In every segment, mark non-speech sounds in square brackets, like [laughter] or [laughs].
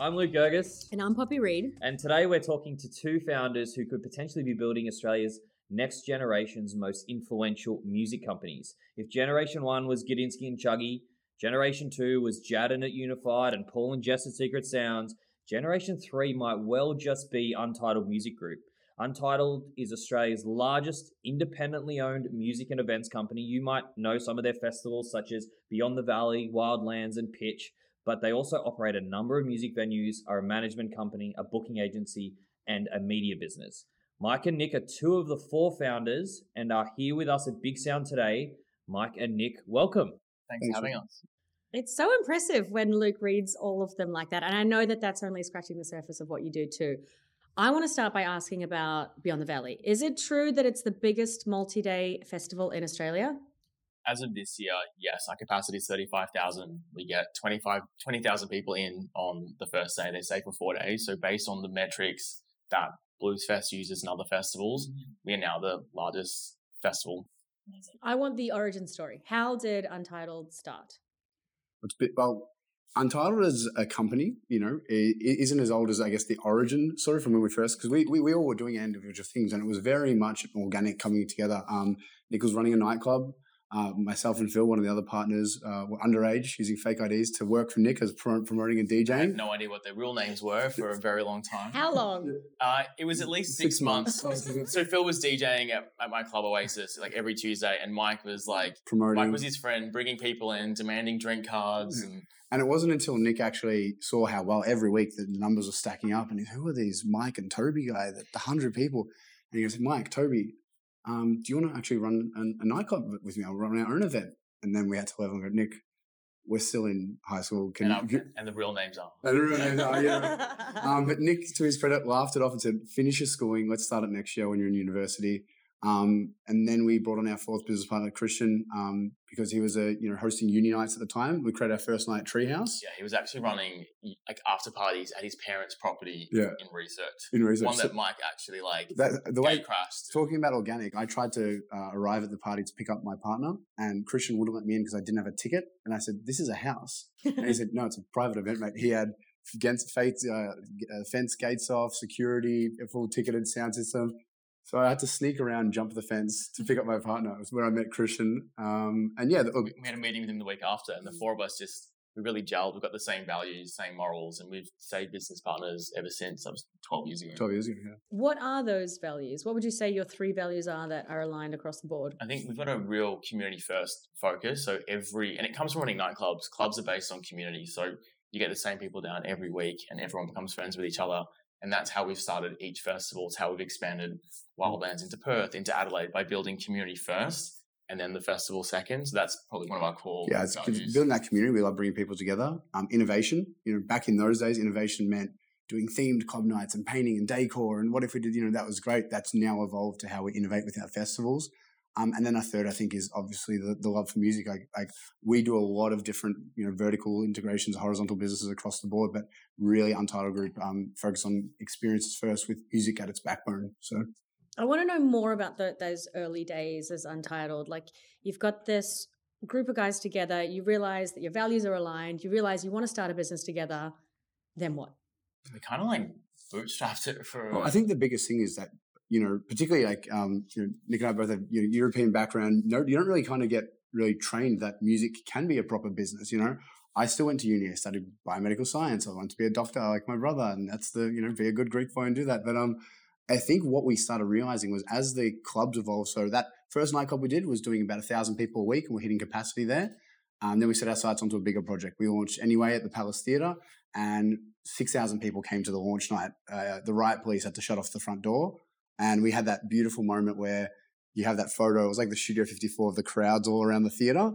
I'm Luke Girgis, And I'm Poppy Reid. and today we're talking to two founders who could potentially be building Australia's next generation's most influential music companies. If Generation 1 was Gudinski and Chuggy, Generation 2 was Jaddan at Unified and Paul and Jess at Secret Sounds, Generation 3 might well just be Untitled Music Group. Untitled is Australia's largest independently owned music and events company. You might know some of their festivals, such as Beyond the Valley, Wildlands, and Pitch, but they also operate a number of music venues, are a management company, a booking agency, and a media business. Mike and Nick are two of the four founders and are here with us at Big Sound today. Mike and Nick, welcome. Thanks, Thanks for having us. It's so impressive when Luke reads all of them like that. And I know that that's only scratching the surface of what you do too. I want to start by asking about Beyond the Valley. Is it true that it's the biggest multi day festival in Australia? As of this year, yes, our capacity is 35,000. We get 25, 20,000 people in on the first day. They stay for four days. So based on the metrics that Blues Fest uses and other festivals, we are now the largest festival. I want the origin story. How did Untitled start? It's a bit, well, Untitled as a company, you know, it, it isn't as old as I guess the origin story from when we first because we, we we all were doing individual things and it was very much organic coming together. Um, Nick was running a nightclub. Uh, myself and Phil, one of the other partners, uh, were underage using fake IDs to work for Nick as pro- promoting and I had DJing. no idea what their real names were for a very long time. How long? Uh, it was at least six, Six months. months. so Phil was DJing at, at my club Oasis like every Tuesday, and Mike was like, Promoting, Mike was his friend, bringing people in, demanding drink cards, and and it wasn't until Nick actually saw how well every week the numbers were stacking up, and he, who are these Mike and Toby guy? That the hundred people, and he goes, Mike, Toby, um, do you want to actually run a, a nightclub with me? I'll run our own event. And then we had to level and go, Nick, we're still in high school. Can and, you? I'm- and the real names are. I don't really know, yeah. [laughs] Um, but Nick, to his credit, laughed it off and said, "Finish your schooling. Let's start it next year when you're in university." Um, and then we brought on our fourth business partner, Christian, um, because he was a you know hosting uni nights at the time. We created our first night Treehouse Yeah, he was actually running like after parties at his parents' property Yeah. in research. in research. One So that Mike actually like that, the way crashed. talking about organic, I tried to uh, arrive at the party to pick up my partner, and Christian wouldn't let me in because I didn't have a ticket. And I said, "This is a house." And he [laughs] said, "No, it's a private event, mate." He had against fence, uh, uh, fence gates off, security, a full ticketed sound system. So I had to sneak around, and jump the fence to pick up my partner. It was where I met Christian. Um, and yeah, the, we we had a meeting with him the week after, and the four of us just we really gelled. We've got the same values, same morals, and we've stayed business partners ever since. That was twelve years ago. twelve years ago. Yeah. what are those values? What would you say your three values are that are aligned across the board? I think we've got a real community first focus. So every and it comes from running nightclubs. Clubs are based on community. So you get the same people down every week and everyone becomes friends with each other. And that's how we've started each festival. It's how we've expanded Wildlands into Perth, into Adelaide by building community first and then the festival second. So that's probably one of our core Yeah, it's building that community. We love bringing people together. Um, innovation. You know, back in those days, innovation meant doing themed club nights and painting and decor. And what if we did? You know, that was great. That's now evolved to how we innovate with our festivals. Um, and then a third, I think, is obviously the, the love for music. Like, like we do a lot of different, you know, vertical integrations, horizontal businesses across the board, but really Untitled Group um, focus on experiences first with music at its backbone. So I want to know more about the, those early days as Untitled. Like you've got this group of guys together, you realize that your values are aligned, you realize you want to start a business together. Then what? we kind of like bootstrapped it for. Well, I think the biggest thing is that you know, particularly like um, you know, Nick and I both have you know, European background. No, you don't really kind of get really trained that music can be a proper business. You know, I still went to uni. I studied biomedical science. I wanted to be a doctor like my brother, and that's the you know be a good Greek boy and do that. But um, I think what we started realizing was as the clubs evolved. So that first nightclub we did was doing about a thousand people a week, and we're hitting capacity there. Um, then we set our sights onto a bigger project. We launched anyway at the Palace Theatre, and 6,000 people came to the launch night. Uh, the riot police had to shut off the front door. And we had that beautiful moment where you have that photo. It was like the Studio 54 of the crowds all around the theatre.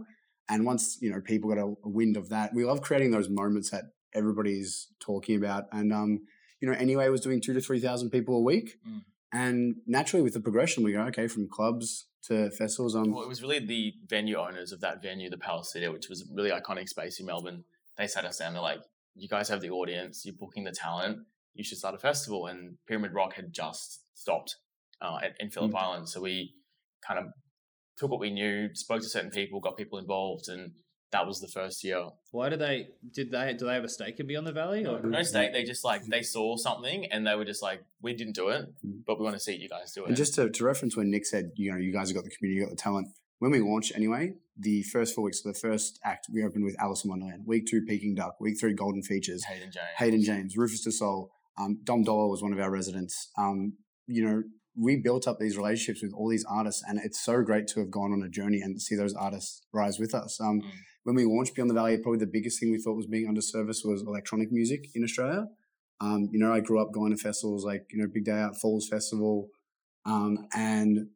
And once, you know, people got a, a wind of that, we love creating those moments that everybody's talking about. And, um, you know, anyway, was doing two to 3,000 people a week. Mm. And naturally, with the progression, we go, okay, from clubs to festivals. Um, Well, it was really the venue owners of that venue, the Palace Theatre, which was a really iconic space in Melbourne. They sat us down. They're like, "You guys have the audience. You're booking the talent. You should start a festival." And Pyramid Rock had just stopped uh, at, in Phillip Island, so we kind of took what we knew, spoke to certain people, got people involved, and that was the first year. Why did they? Did they? Do they have a stake in Beyond the Valley? Or? No stake. They just like they saw something and they were just like, we didn't do it, Mm. but we want to see you guys do it. And just to, to reference when Nick said, you know, you guys have got the community, you got the talent. When we launched anyway, the first four weeks, so the first act, we opened with Alice in Wonderland. Week two, Peking Duk. Week three, Golden Features. Hayden James. Hayden James, Rufus Du Sol, um, Dom Dolla was one of our residents. Um, you know, we built up these relationships with all these artists, and it's so great to have gone on a journey and see those artists rise with us. Um, Mm. When we launched Beyond the Valley, probably the biggest thing we thought was being underserviced was electronic music in Australia. Um, you know, I grew up going to festivals like you know Big Day Out, Falls Festival, um, and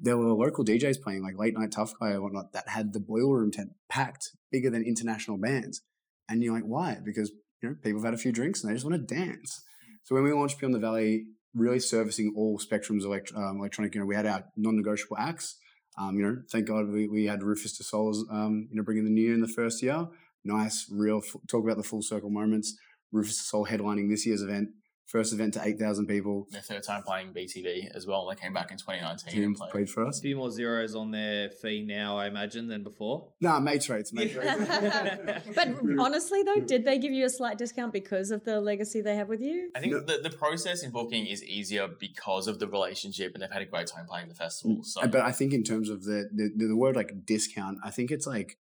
there were local DJs playing like Late Night Tough Guy or whatnot that had the boiler room tent packed bigger than international bands. And you're like, why? Because you know people have had a few drinks and they just want to dance. So when we launched Beyond the Valley, really servicing all spectrums of elect- um, electronic, you know, we had our non-negotiable acts. Um, you know, thank God we, we had Rufus Du Sols, um, you know, bringing the new in the first year. Nice, real, f- talk about the full circle moments. Rufus Du Sol headlining this year's event, first event to 8,000 people. Their third time playing BTV as well. They came back in 2019 Team and played. played for us. A few more zeros on their fee now, I imagine, than before. Nah, mates rates, mates [laughs] rates. [laughs] but honestly, though, did they give you a slight discount because of the legacy they have with you? I think No. the, the process in booking is easier because of the relationship and they've had a great time playing the festival. So Uh, But I think in terms of the, the the word like discount, I think it's like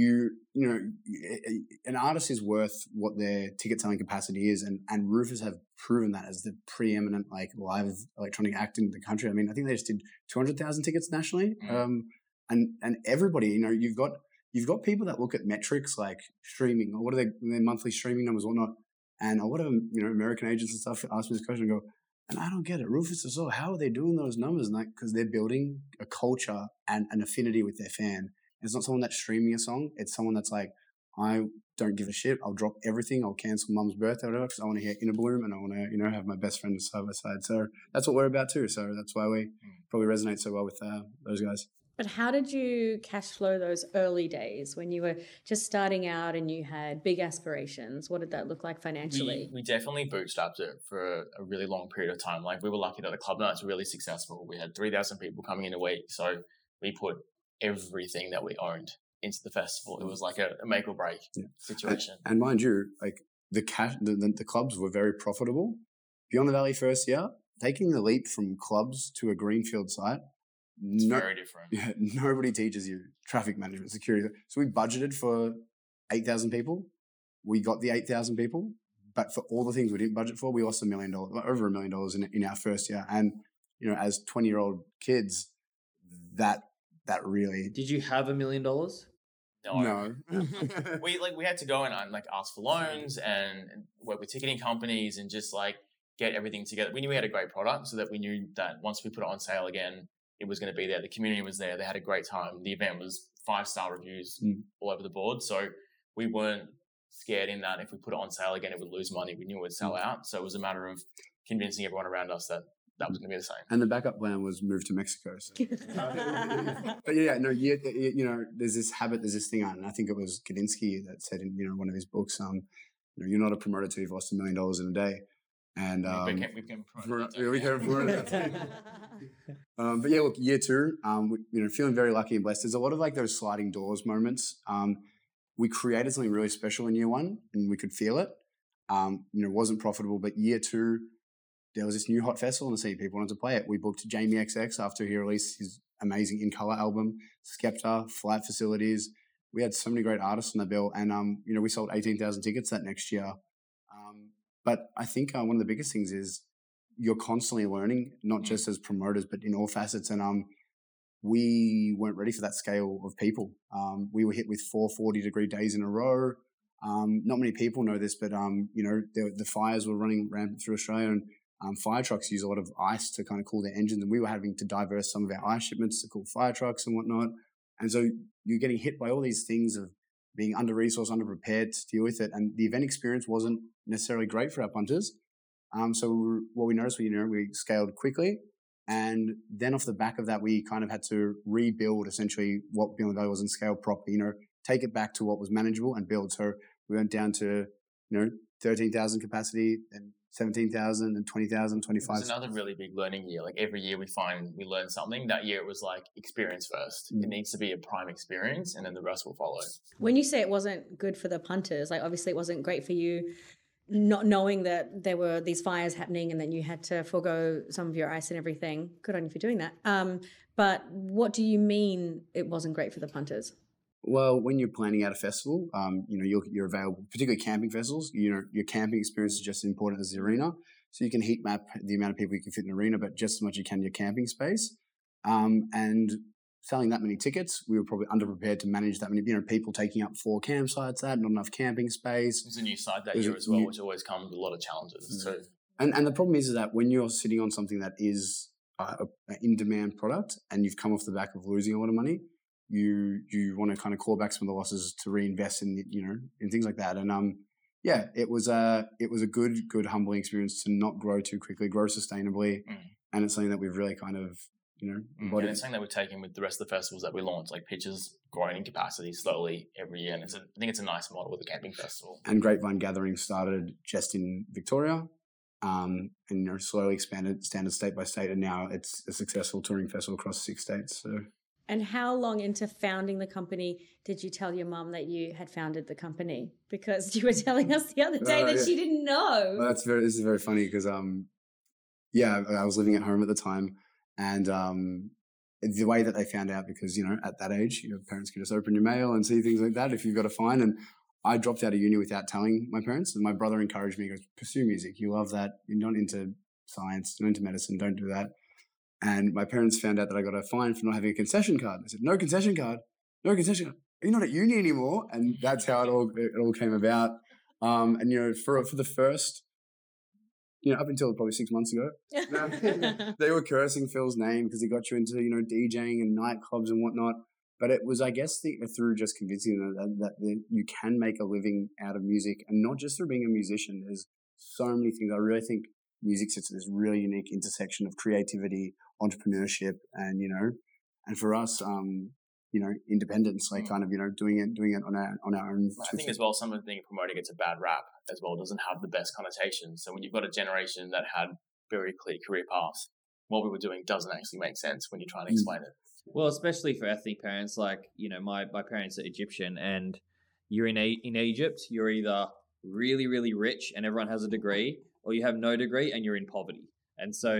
you you know an artist is worth what their ticket selling capacity is, and and Rufus have proven that as the preeminent like live electronic act in the country. I mean, I think they just did two hundred thousand tickets nationally, Mm. um, and and everybody, you know, you've got you've got people that look at metrics like streaming or what are they their monthly streaming numbers, whatnot, and a lot of you know, American agents and stuff ask me this question and go. And I don't get it. Rufus is so how are they doing those numbers? And like, because they're building a culture and an affinity with their fan. It's not someone that's streaming a song. It's someone that's like, I don't give a shit. I'll drop everything. I'll cancel mum's birthday or whatever because I want to hear Inner Bloom and I want to, you know, have my best friend side by side. So that's what we're about too. So that's why we probably resonate so well with uh, those guys. But how did you cash flow those early days when you were just starting out and you had big aspirations? What did that look like financially? we, we definitely bootstrapped it for a, a really long period of time. Like we were lucky that the club nights were really successful. We had 3,000 people coming in a week. So we put everything that we owned into the festival. It mm. was like a, a make or break Yeah. situation. And mind you, like the cash, the, the, the clubs were very profitable. Beyond the Valley first year, taking the leap from clubs to a greenfield site, It's no, very different. Yeah, [laughs] nobody teaches you traffic management, security. So we budgeted for 8,000 people. We got the 8,000 people, but for all the things we didn't budget for, we lost a million dollars, over a million dollars in, in our first year. And, you know, as 20 year old kids, that, that really, Did you have a million dollars? No. we like we had to go and uh, like ask for loans and, and work with ticketing companies and just like get everything together. We knew we had a great product, so that we knew that once we put it on sale again, it was going to be there. The community was there. They had a great time. The event was five star reviews Mm. all over the board. So we weren't scared in that if we put it on sale again, it would lose money. We knew it would sell Mm. out. So it was a matter of convincing everyone around us that that was going to be the same. and the backup plan was move to Mexico. So. [laughs] but yeah, no, you, you know, there's this habit, there's this thing, and I think it was Gudinski that said in you know one of his books, um, you know, you're not a promoter till you've lost a million dollars in a day, and um, we became, we became for- promoted, yeah, we yeah. became promoted. [laughs] um, but yeah, look, year two, um, we, you know, feeling very lucky and blessed. There's a lot of like those sliding doors moments. Um, we created something really special in year one, and we could feel it. Um, you know, it wasn't profitable, but year two, there was this new hot festival in the city. People wanted to play it. We booked Jamie XX after he released his amazing In Color album, Skepta, Flight Facilities. We had so many great artists on the bill, and um, you know, we sold eighteen thousand tickets that next year. Um, but I think uh, one of the biggest things is you're constantly learning, not Mm. just as promoters, but in all facets. And um, we weren't ready for that scale of people. Um, we were hit with four 40 degree days in a row. Um, not many people know this, but um, you know the, the fires were running rampant through Australia, and um, fire trucks use a lot of ice to kind of cool their engines, and we were having to diverse some of our ice shipments to cool fire trucks and whatnot. And so you're getting hit by all these things of being under resourced, under prepared to deal with it, and the event experience wasn't necessarily great for our punters. Um, so we- what we noticed, we you know we scaled quickly, and then off the back of that, we kind of had to rebuild essentially what Beyond Valley was and scale properly. You know, take it back to what was manageable and build. So we went down to you know thirteen thousand capacity and 17,000 and 20,000, It 25. was another really big learning year. Like every year we find we learn something. That year it was like experience first. It Mm. needs to be a prime experience and then the rest will follow. When you say it wasn't good for the punters, like obviously it wasn't great for you not knowing that there were these fires happening and then you had to forego some of your ice and everything. Good on you for doing that. Um, but what do you mean it wasn't great for the punters? Well, when you're planning out a festival, um, you know, you're, you're available, particularly camping festivals, you know, your camping experience is just as important as the arena. So you can heat map the amount of people you can fit in an arena, but just as much as you can your camping space. Um, and selling that many tickets, we were probably underprepared to manage that many, you know, people taking up four campsites, that, not enough camping space. It was a new site that year as well, new- which always comes with a lot of challenges Mm. too. And and the problem is, is that when you're sitting on something that is uh, a, a in demand product and you've come off the back of losing a lot of money, you you want to kind of claw back some of the losses to reinvest in you know in things like that. And um yeah, it was a it was a good good humbling experience to not grow too quickly, grow sustainably, Mm. and it's something that we've really kind of you know Mm, And it's something that we're taking with the rest of the festivals that we launch. Like pitches growing in capacity slowly every year, and it's a, I think it's a nice model with the camping festival. and Grapevine Gathering started just in Victoria. Um, and you know, slowly expanded standard state by state, and now it's a successful touring festival across six states. So And how long into founding the company did you tell your mum that you had founded the company? Because you were [laughs] telling us the other day Uh, that yeah. she didn't know. Well, that's very. This is very funny because um, yeah, I was living at home at the time, and um, the way that they found out because you know at that age, your parents can just open your mail and see things like that if you've got a fine. And I dropped out of uni without telling my parents, and my brother encouraged me. He goes, "Pursue music. You love that. You're not into science. You're not into medicine. Don't do that." And my parents found out that I got a fine for not having a concession card. I said, "No concession card. No concession card. Are You're not at uni anymore." And that's how it all it all came about. Um, and you know, for for the first you know, up until probably six months ago, [laughs] [laughs] they were cursing Phil's name because he got you into, you know, DJing and nightclubs and whatnot. But it was, I guess, the, through just convincing them that, that, that you can make a living out of music and not just through being a musician. There's so many things. I really think music sits at this really unique intersection of creativity, entrepreneurship, and, you know, and for us, um, you know, independence, like Mm. kind of, you know, doing it, doing it on our, on our own. I think as well, some of the thing promoting it's a bad rap as well doesn't have the best connotation. So when you've got a generation that had very clear career paths, what we were doing doesn't actually make sense when you try and Mm. explain it. Well, especially for ethnic parents, like you know, my my parents are Egyptian, and you're in a, in Egypt, you're either really really rich and everyone has a degree, or you have no degree and you're in poverty. And so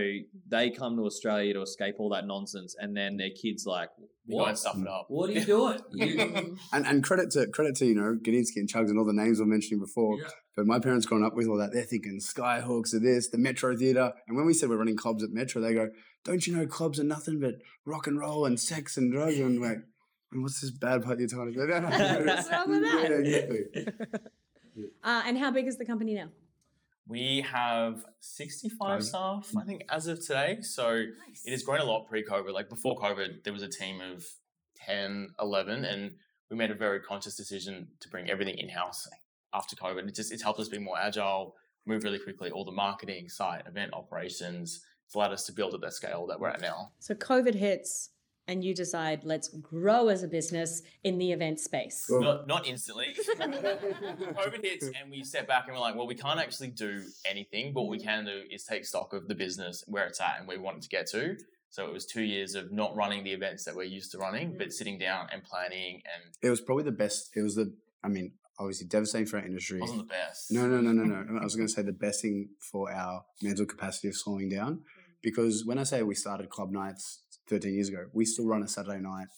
they come to Australia to escape all that nonsense, and then their kids like, You go and what? stuff it up. What are you doing? [laughs] You, [laughs] And, and credit to credit to you know Gudinski and Chugs and all the names we're mentioning before. Yeah. But my parents growing up with all that, they're thinking Skyhawks are this, the Metro Theatre. And when we said we're running clubs at Metro, they go, "Don't you know clubs are nothing but rock and roll and sex and drugs?" And we're like, "And what's this bad part you're talking about? [laughs] What's wrong with that? Yeah, exactly. Uh, and how big is the company now? We have 65 staff, I think, as of today. So it has grown a lot pre COVID. Like before COVID, there was a team of 10, 11, and we made a very conscious decision to bring everything in house after COVID. It just it's helped us be more agile, move really quickly. All the marketing, site, event operations, it's allowed us to build at the scale that we're at now. So COVID hits, and you decide let's grow as a business in the event space. Not, not instantly. [laughs] COVID hits, and we step back and we're like, well, we can't actually do anything, but what we can do is take stock of the business, where it's at, and where we want it to get to. So it was two years of not running the events that we're used to running, but mm-hmm. sitting down and planning, and It was probably the best. It was the. I mean, obviously devastating for our industry. wasn't the best. No, no, no, no, no. I was going to say the best thing for our mental capacity of slowing down, mm-hmm. because when I say we started club nights 13 years ago, we still run a Saturday night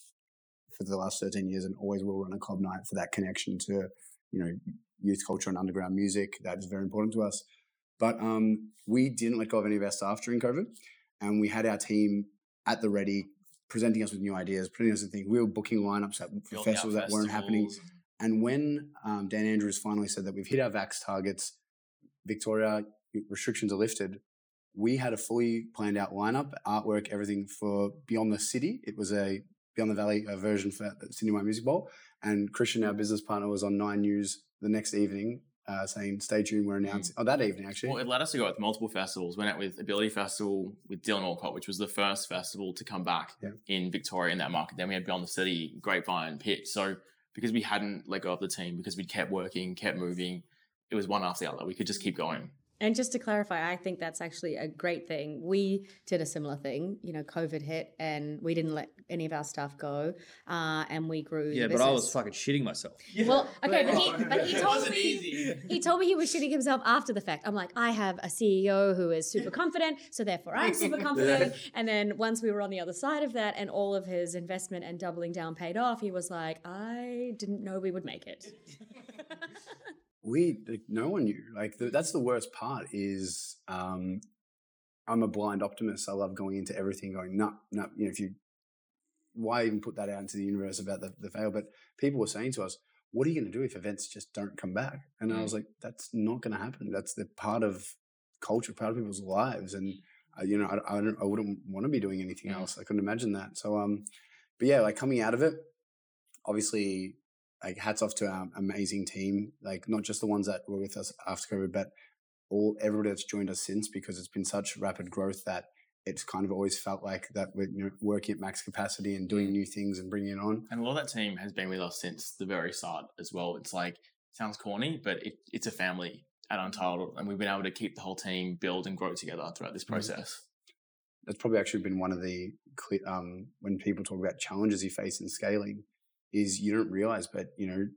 for the last 13 years, and always will run a club night for that connection to, you know, youth culture and underground music. That is very important to us. But um, we didn't let go of any of our staff during COVID, and we had our team at the ready, presenting us with new ideas, presenting us with things. We were booking lineups at out festivals that weren't happening. And when um, Dan Andrews finally said that we've hit our vax targets, Victoria restrictions are lifted, we had a fully planned out lineup, artwork, everything for Beyond the City. It was a Beyond the Valley uh version for the Sidney Myer Music Bowl. And Christian, our business partner, was on Nine News the next evening uh, saying, stay tuned, we're announcing, oh, that evening actually. Well, it led us to go with multiple festivals. Went out with Ability Festival with Dylan Alcott, which was the first festival to come back Yeah. in Victoria in that market. Then we had Beyond the City, Grapevine, Pitch. So because we hadn't let go of the team, because we'd kept working, kept moving, it was one after the other. We could just keep going. And just to clarify, I think that's actually a great thing. We did a similar thing. You know, COVID hit and we didn't let any of our staff go, uh, and we grew. Yeah, the but I was fucking shitting myself. Well, [laughs] okay, but he, but he told me easy. he told me he was shitting himself after the fact. I'm like, I have a CEO who is super confident, so therefore I'm super confident. And then once we were on the other side of that, and all of his investment and doubling down paid off, he was like, I didn't know we would make it. [laughs] we like, no one knew like the, that's the worst part is um i'm a blind optimist. I love going into everything going no no you know if you why even put that out into the universe about the, the fail? But people were saying to us what are you going to do if events just don't come back? And i was like that's not going to happen. That's the part of culture part of people's lives. And uh, you know i, I, don't, I wouldn't want to be doing anything Mm. else. I couldn't imagine that. So um but yeah like coming out of it obviously like hats off to our amazing team, like not just the ones that were with us after COVID, but all everybody that's joined us since because it's been such rapid growth that it's kind of always felt like that we're you know, working at max capacity and doing new things and bringing it on. And a lot of that team has been with us since the very start as well. It's like, sounds corny, but it, it's a family at Untitled. And we've been able to keep the whole team build and grow together throughout this process. That's probably actually been one of the um, when people talk about challenges you face in scaling, is you don't realize, but you know,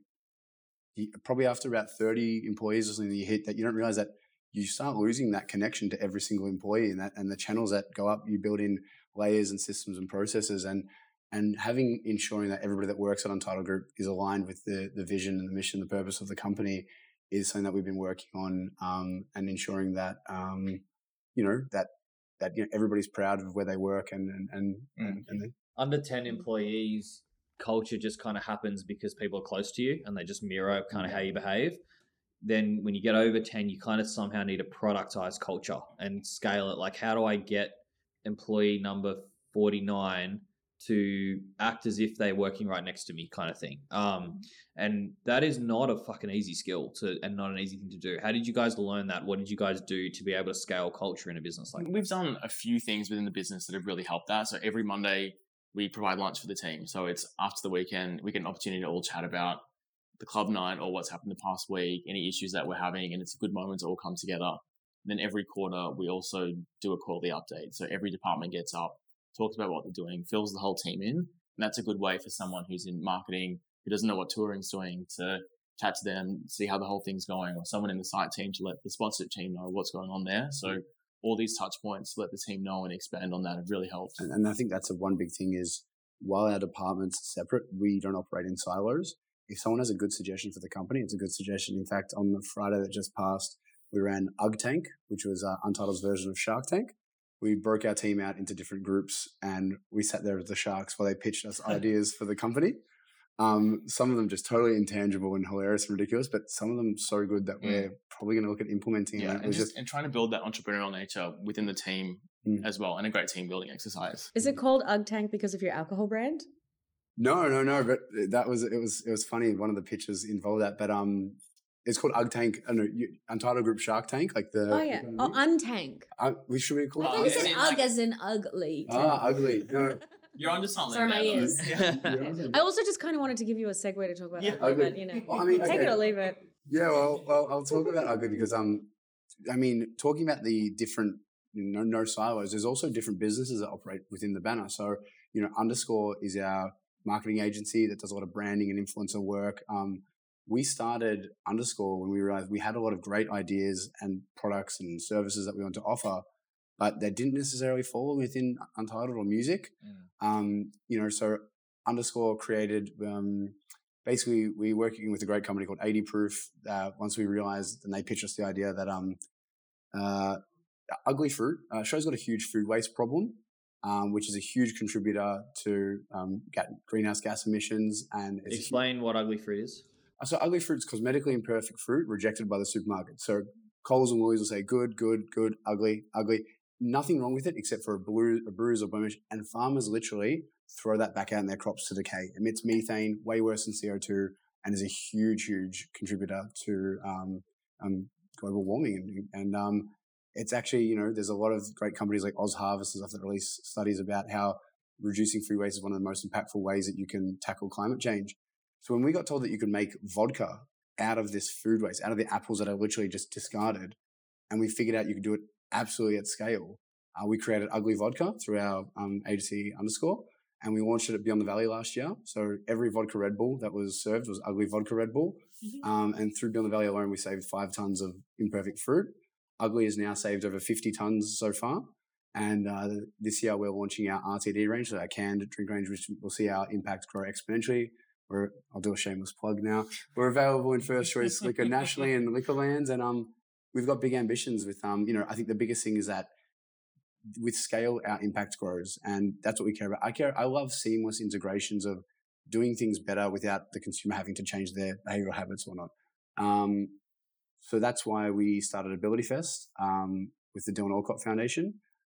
you, probably after about thirty employees or something, you hit that you don't realize that you start losing that connection to every single employee and that and the channels that go up you build in layers and systems and processes and and having ensuring that everybody that works at Untitled Group is aligned with the the vision and the mission, the purpose of the company is something that we've been working on um, and ensuring that um, you know that that you know everybody's proud of where they work and and and, Mm. and, and Under 10 employees, culture just kind of happens because people are close to you and they just mirror kind of how you behave. Then when you get over 10, you kind of somehow need to productize culture and scale it. Like, how do I get employee number 49 to act as if they're working right next to me kind of thing. Um, and that is not a fucking easy skill to, and not an easy thing to do. How did you guys learn that? What did you guys do to be able to scale culture in a business like? We've done a few things within the business that have really helped that. So every Monday, we provide lunch for the team. So it's after the weekend, we get an opportunity to all chat about the club night or what's happened the past week, any issues that we're having, and it's a good moment to all come together. then every quarter, we also do a quarterly update. So every department gets up, talks about what they're doing, fills the whole team in. And that's a good way for someone who's in marketing, who doesn't know what touring's doing, to chat to them, see how the whole thing's going, or someone in the site team to let the sponsorship team know what's going on there. So all these touch points to let the team know and expand on that have really helped. and, and I think that's a one big thing is while our departments are separate, we don't operate in silos. If someone has a good suggestion for the company, it's a good suggestion. In fact, on the Friday that just passed, we ran UG Tank, which was uh, Untitled's version of Shark Tank. We broke our team out into different groups and we sat there as the sharks while they pitched us [laughs] ideas for the company. Um, some of them just totally intangible and hilarious and ridiculous, but some of them so good that Mm. we're probably going to look at implementing. Yeah, it. and It just, and trying to build that entrepreneurial nature within the team Mm. as well, and a great team building exercise. Is it called Ugg Tank because of your alcohol brand? No, no, no. But that was it. Was it was funny. One of the pitches involved that, but um, it's called Ug Tank. I don't know, you, Untitled Group Shark Tank. Like the. oh yeah. Oh, Untank. Uh, we should we call I Oh, thought you it? yeah. said I mean, Ugg like- as in ugly. Ah, ugly. No, [laughs] You're onto something. Sorry, my there, though. ears. Yeah. [laughs] I also just kind of wanted to give you a segue to talk about Yeah, ugly, ugly. but you know, Well, I mean, take okay. it or leave it. Yeah, well, well, I'll talk about ugly because um, I mean, talking about the different, you know, no silos. There's also different businesses that operate within the banner. So you know, Underscore is our marketing agency that does a lot of branding and influencer work. Um, we started Underscore when we realized we had a lot of great ideas and products and services that we want to offer, but they didn't necessarily fall within Untitled or music. Mm. Um, you know, so Underscore created um, basically we were working with a great company called 80 Proof. Uh, once we realized, and they pitched us the idea that um, uh, ugly fruit uh, show's got a huge food waste problem, um, which is a huge contributor to um, greenhouse gas emissions. And it's a hu- Explain what ugly fruit is. so ugly fruit is cosmetically imperfect fruit rejected by the supermarket. So Coles and Woolies will say good, good, good, ugly, ugly. Nothing wrong with it except for a, blue, a bruise or blemish. And farmers literally throw that back out in their crops to decay. Emits methane, way worse than CO2, and is a huge, huge contributor to um, um, global warming. And, and um, it's actually, you know, there's a lot of great companies like Oz Harvest and stuff that release studies about how reducing food waste is one of the most impactful ways that you can tackle climate change. So when we got told that you could make vodka out of this food waste, out of the apples that are literally just discarded, and we figured out you could do it absolutely at scale. Uh, we created Ugly Vodka through our um, agency underscore, and we launched it at Beyond the Valley last year. So every vodka Red Bull that was served was Ugly Vodka Red Bull. Mhm. Um, and through Beyond the Valley alone, we saved five tons of imperfect fruit. Ugly has now saved over 50 tons so far. And uh, this year, we're launching our RTD range, so our canned drink range, which will see our impact grow exponentially. We're, I'll do a shameless plug now. We're available in first choice liquor nationally in liquor lands, and um, we've got big ambitions. With um, you know, I think the biggest thing is that with scale, our impact grows, and that's what we care about. I care. I love seamless integrations of doing things better without the consumer having to change their behavioral habits or not. Um, so that's why we started Ability Fest um, with the Dylan Alcott Foundation.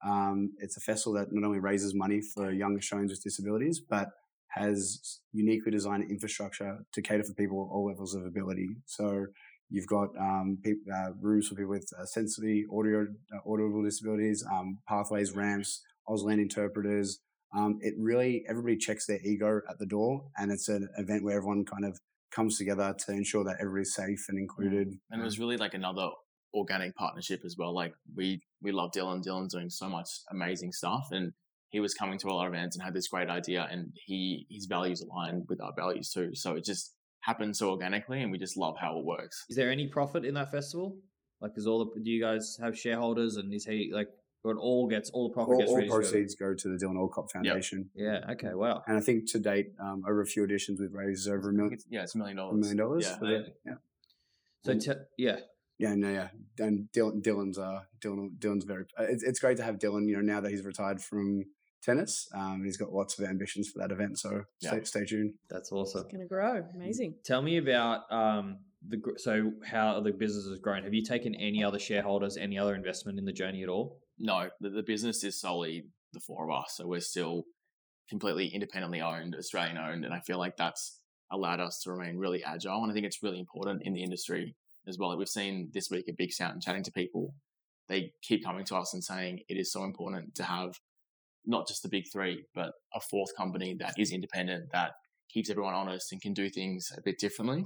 Um, it's a festival that not only raises money for young Australians with disabilities, but has uniquely designed infrastructure to cater for people all levels of ability. So you've got um, peop uh, rooms for people with uh, sensory, audio, uh, audible disabilities, um, pathways, ramps, Auslan interpreters. Um, it really everybody checks their ego at the door, and it's an event where everyone kind of comes together to ensure that everybody's safe and included. And it was really like another organic partnership as well. Like we we love Dylan. Dylan's doing so much amazing stuff, and he was coming to a lot of events and had this great idea, and he his values align with our values too. So it just happened so organically, and we just love how it works. Is there any profit in that festival? Like, is all the do you guys have shareholders and is he like, or it all gets all the profit all, gets all proceeds go to the Dylan Alcott Foundation. Yeah. Okay. Wow. And I think to date, um, over a few editions, we've raised over a million, it's- yeah, it's a million dollars. a dollars. million dollars. Yeah. for yeah. So And- te- yeah, Yeah, no, yeah, and Dylan, Dylan's uh, Dylan, Dylan's very. uh, It's, it's great to have Dylan. You know, now that he's retired from tennis, um, he's got lots of ambitions for that event. So Yeah. stay, stay tuned. that's awesome. It's going to grow. Amazing. Tell me about um the so how the business has grown. Have you taken any other shareholders, any other investment in the journey at all? No, the, the business is solely the four of us, so we're still completely independently owned, Australian owned, and I feel like that's allowed us to remain really agile. And I think it's really important in the industry as well. We've seen this week at Big Sound chatting to people. They keep coming to us and saying it is so important to have not just the big three, but a fourth company that is independent, that keeps everyone honest and can do things a bit differently.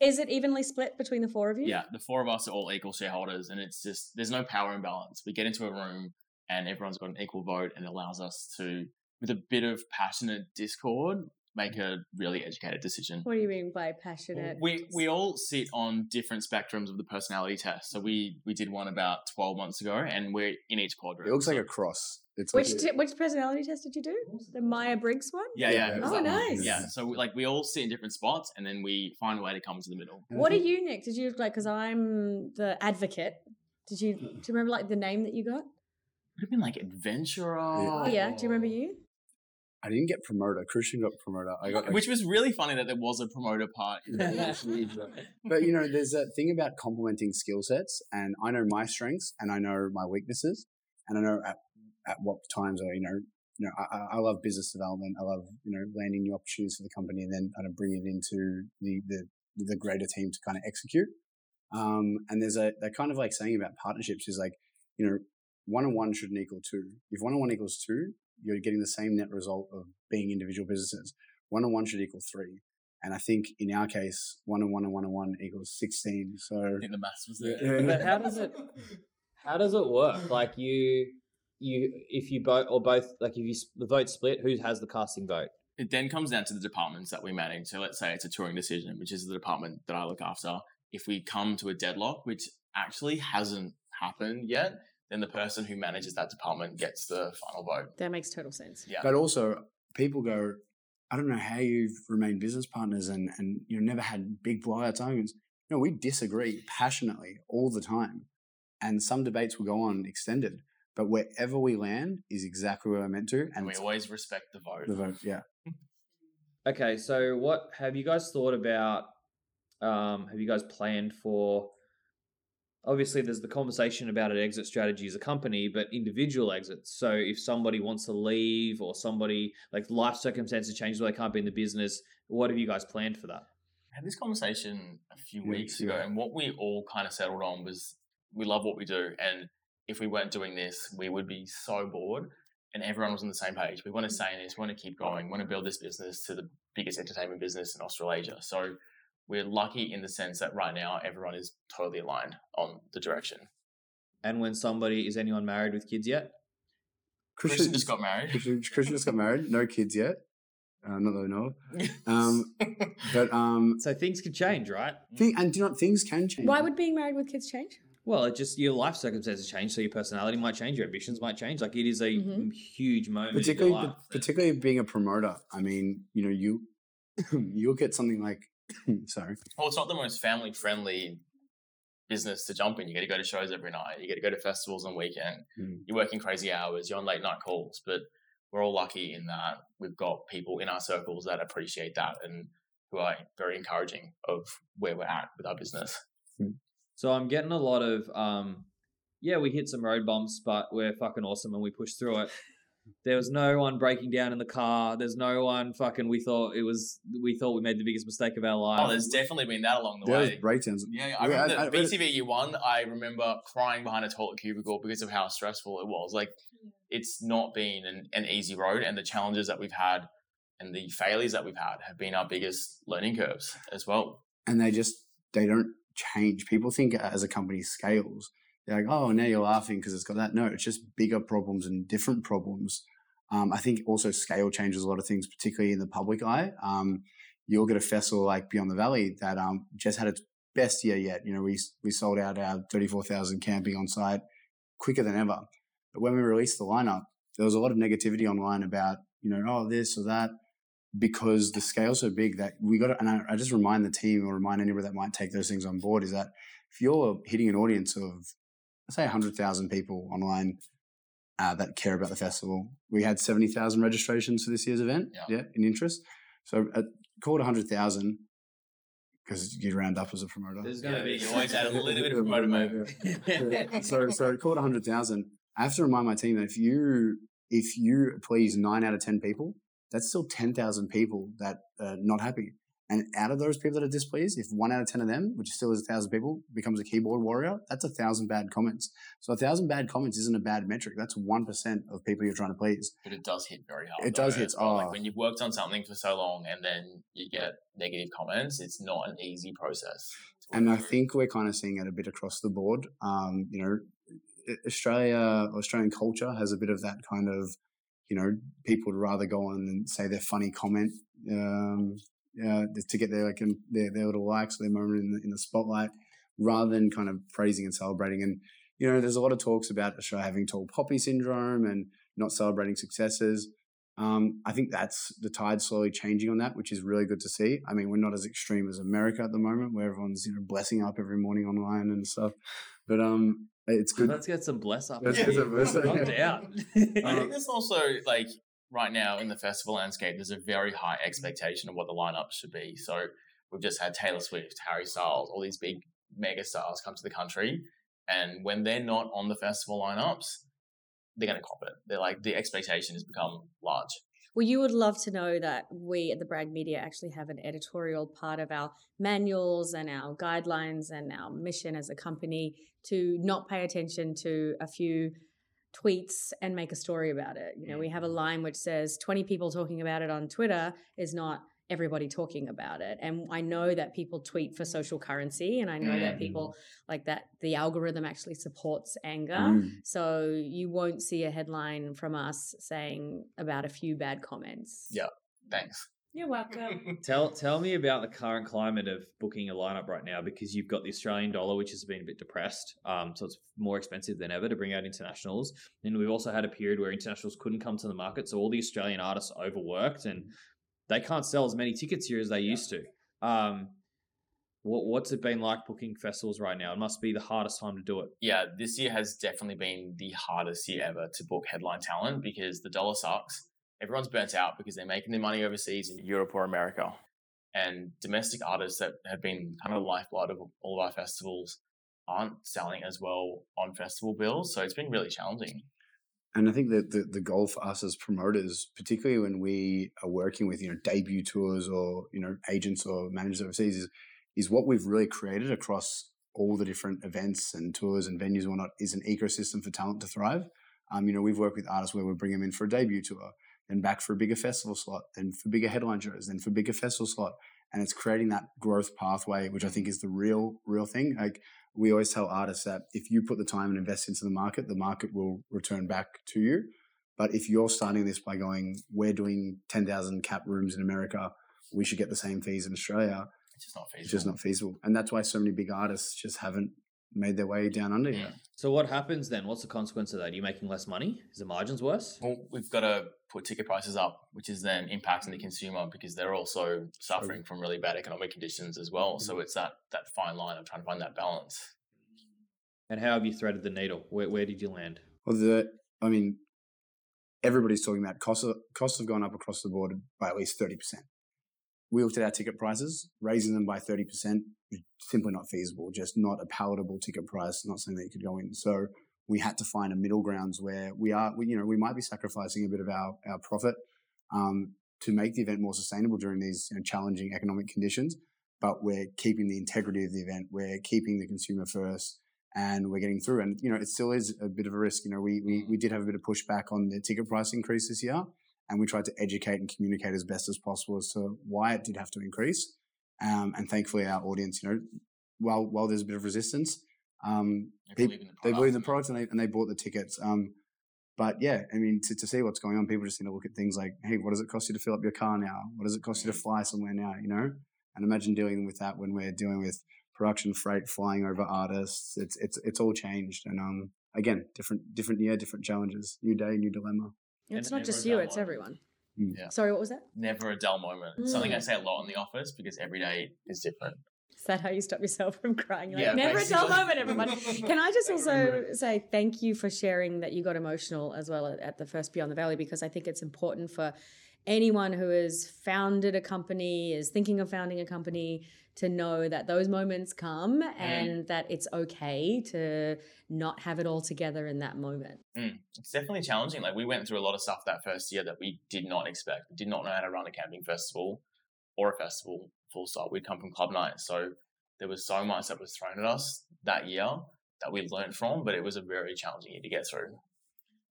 Is it evenly split between the four of you? Yeah, the four of us are all equal shareholders, and it's just there's no power imbalance. We get into a room, and everyone's got an equal vote, and it allows us to, with a bit of passionate discord, make a really educated decision. What do you mean by passionate? We we all sit on different spectrums of the personality test. So we we did one about twelve months ago, and we're in each quadrant. It looks like a cross. It's Which like, t- which personality test did you do? The Myers Briggs one. yeah, yeah. Yeah. Oh, that one. nice. Yeah, so like we all sit in different spots, and then we find a way to come to the middle. What are you, Nick? Did you like? Because I'm the advocate. Did you? Do you remember like the name that you got? Would have been like adventurer. Oh yeah. Do you remember you? I didn't get promoter. Christian got promoter. I got, Which was really funny that there was a promoter part. [laughs] but you know, there's a thing about complementing skill sets, and I know my strengths and I know my weaknesses, and I know at, at what times I, you know, you know, I, I- I love business development. I love you know landing new opportunities for the company and then kind of bring it into the the the greater team to kind of execute. Um, and there's a that kind of like saying about partnerships is like, you know, one on one shouldn't equal two. If one on one equals two, you're getting the same net result of being individual businesses. One on one should equal three. And I think in our case, one on one and one on one equals 16. So I think the maths was there. Yeah. But how does it how does it work? [laughs] Like you you if you both or both like if you the vote split, who has the casting vote? It then comes down to the departments that we manage. So let's say it's a touring decision, which is the department that I look after. If we come to a deadlock, which actually hasn't happened yet, then the person who manages that department gets the final vote. That makes total sense. Yeah. But also, people go, I don't know how you've remained business partners and, and you know, never had big blowouts arguments. No, we disagree passionately all the time. And some debates will go on extended. But wherever we land is exactly where we're meant to. and And we always respect the vote. the vote, yeah. Okay, so what have you guys thought about? Um, have you guys planned for? Obviously, there's the conversation about an exit strategy as a company, but individual exits. So, if somebody wants to leave or somebody like life circumstances change where they can't be in the business, what have you guys planned for that? I had this conversation a few Yeah, weeks yeah. ago, and what we all kind of settled on was we love what we do, and if we weren't doing this, we would be so bored. And everyone was on the same page. We want to stay in this. We want to keep going. We want to build this business to the biggest entertainment business in Australasia. So we're lucky in the sense that right now everyone is totally aligned on the direction. And when somebody is anyone married with kids yet? Christian just got married. Christian, Christian just got married. No kids yet. Uh, not that I know. [laughs] Um, but um, So things could change, right? thing, and do you know what? things can change. Why would being married with kids change? Well, it just your life circumstances change, so your personality might change, your ambitions might change. Like it is a Mhm. huge moment. in particularly your life. particularly being a promoter? I mean, you know, you [laughs] you'll get something like sorry. well, it's not the most family friendly business to jump in. You get to go to shows every night. You get to go to festivals on weekend. Mm. You're working crazy hours. You're on late night calls. But we're all lucky in that we've got people in our circles that appreciate that and who are very encouraging of where we're at with our business. So I'm getting a lot of um yeah, we hit some road bumps, but we're fucking awesome and we push through it. There was no one breaking down in the car. There's no one fucking we thought it was we thought we made the biggest mistake of our life. Oh, there's definitely been that along the There was way. breakdowns. Yeah, I Yeah, remember I- I- the BTV year one. I remember crying behind a toilet cubicle because of how stressful it was. Like, it's not been an, an easy road, and the challenges that we've had and the failures that we've had have been our biggest learning curves as well. and they just they don't change. People think as a company scales, they're like, oh, now you're laughing because it's got that. No, it's just bigger problems and different problems. Um, I think also scale changes a lot of things, particularly in the public eye. Um, you'll get a festival like Beyond the Valley that um, just had its best year yet. You know, we we sold out our thirty four thousand camping on site quicker than ever. But when we released the lineup, there was a lot of negativity online about you know, oh this or that because the scale's so big that we got to, and I, I just remind the team or remind anybody that might take those things on board is that if you're hitting an audience of, say, 100,000 people online uh, that care about the festival, we had 70,000 registrations for this year's event, Yeah. yeah, in interest. So uh, called 100,000 because you round up as a promoter. There's gonna be you always add a little bit of promoter move. [laughs] so so called 100,000. I have to remind my team that if you if you please nine out of 10 people, that's still 10,000 people that are not happy. And out of those people that are displeased, if one out of 10 of them, which still is a thousand people, becomes a keyboard warrior, that's a thousand bad comments. So a thousand bad comments isn't a bad metric. That's 1% of people you're trying to please. But it does hit very hard. It does hit- well. oh. Like when you've worked on something for so long and then you get negative comments, it's not an easy process. And I think we're kind of seeing it a bit across the board. Um, you know, Australia, Australian culture has a bit of that kind of, you know, people would rather go on and say their funny comment um, uh, to get their like their, their little likes, their moment in the, in the spotlight, rather than kind of praising and celebrating. And you know, there's a lot of talks about Australia having tall poppy syndrome and not celebrating successes. Um, I think that's the tide slowly changing on that, which is really good to see. I mean, we're not as extreme as America at the moment, where everyone's you know blessing up every morning online and stuff. But um, it's good. Let's get some bless up. Let's get some bless up. I'm down. I think there's also like right mm-hmm. now in the festival landscape, there's a very high mm-hmm. expectation of what the lineup should be. So we've just had Taylor Swift, Harry Styles, all these big mega stars come to the country, and when they're not on the festival lineups, they're going to cop it. They're like the expectation has become large. Well, you would love to know that we at the Brag Media actually have an editorial part of our manuals and our guidelines and our mission as a company to not pay attention to a few tweets and make a story about it. You know, we have a line which says 20 people talking about it on Twitter is not everybody talking about it. And I know that people tweet for social currency and I know that Mm. people like that the algorithm actually supports anger. Mm. So you won't see a headline from us saying about a few bad comments. Yeah. Thanks. You're welcome. [laughs] Tell tell me about the current climate of booking a lineup right now because you've got the Australian dollar, which has been a bit depressed. Um, so it's more expensive than ever to bring out internationals. And we've also had a period where internationals couldn't come to the market, so all the Australian artists are overworked and they can't sell as many tickets here as they used to. Um, what what's it been like booking festivals right now? It must be the hardest time to do it. yeah, this year has definitely been the hardest year ever to book headline talent because the dollar sucks. Everyone's burnt out because they're making their money overseas in Europe or America. And domestic artists that have been kind of the lifeblood of all of our festivals aren't selling as well on festival bills. So it's been really challenging. And I think that the, the goal for us as promoters, particularly when we are working with, you know, debut tours or, you know, agents or managers overseas is, is what we've really created across all the different events and tours and venues and whatnot is an ecosystem for talent to thrive. Um, you know, we've worked with artists where we bring them in for a debut tour, then back for a bigger festival slot, then for bigger headline shows, then for bigger festival slot. and it's creating that growth pathway, which I think is the real, real thing. Like we always tell artists that if you put the time and invest into the market, the market will return back to you. But if you're starting this by going, we're doing 10,000 cap rooms in America, we should get the same fees in Australia. It's just not feasible. It's just not feasible. And that's why so many big artists just haven't made their way down under yet. So what happens then? What's the consequence of that? Are you making less money? Is the margins worse? Well, we've got to put ticket prices up, which is then impacting the consumer because they're also suffering from really bad economic conditions as well. So mm-hmm. it's that that fine line of trying to find that balance. And how have you threaded the needle? Where, where did you land? Well, the, I mean, everybody's talking about costs. Costs have gone up across the board by at least 30%. We looked at our ticket prices, raising them by 30%, simply not feasible, just not a palatable ticket price, not something that you could go in. So we had to find a middle grounds where we are, we, you know, we might be sacrificing a bit of our, our profit um, to make the event more sustainable during these you know, challenging economic conditions, but we're keeping the integrity of the event. We're keeping the consumer first and we're getting through. And, you know, it still is a bit of a risk. You know, we, we, we did have a bit of pushback on the ticket price increase this year and we tried to educate and communicate as best as possible as to why it did have to increase. Um, and thankfully, our audience, you know, while while there's a bit of resistance, um, They believe in the they believe in the product. product and they, and they bought the tickets. Um, but yeah, I mean, to, to see what's going on, people just need to look at things like, hey, what does it cost you to fill up your car now? What does it cost you to fly somewhere now? You know, and imagine dealing with that when we're dealing with production freight, flying over artists. It's it's it's all changed, and um, again, different different year, different challenges, new day, new dilemma. It's not just you, it's everyone. Mm. Yeah. Sorry, what was that? Never a dull moment. It's Something I Mm. say a lot in the office because every day is different. Is that how you stop yourself from crying? You're Yeah, like, never a dull moment, everyone. [laughs] Can I just also say thank you for sharing that you got emotional as well at, at the first Beyond the Valley because I think it's important for anyone who has founded a company, is thinking of founding a company, to know that those moments come and that it's okay to not have it all together in that moment. Mm. It's definitely challenging. Like we went through a lot of stuff that first year that we did not expect. We did not know how to run a camping festival or a festival full stop. We'd come from club night. So there was so much that was thrown at us that year that we learned from, but it was a very challenging year to get through.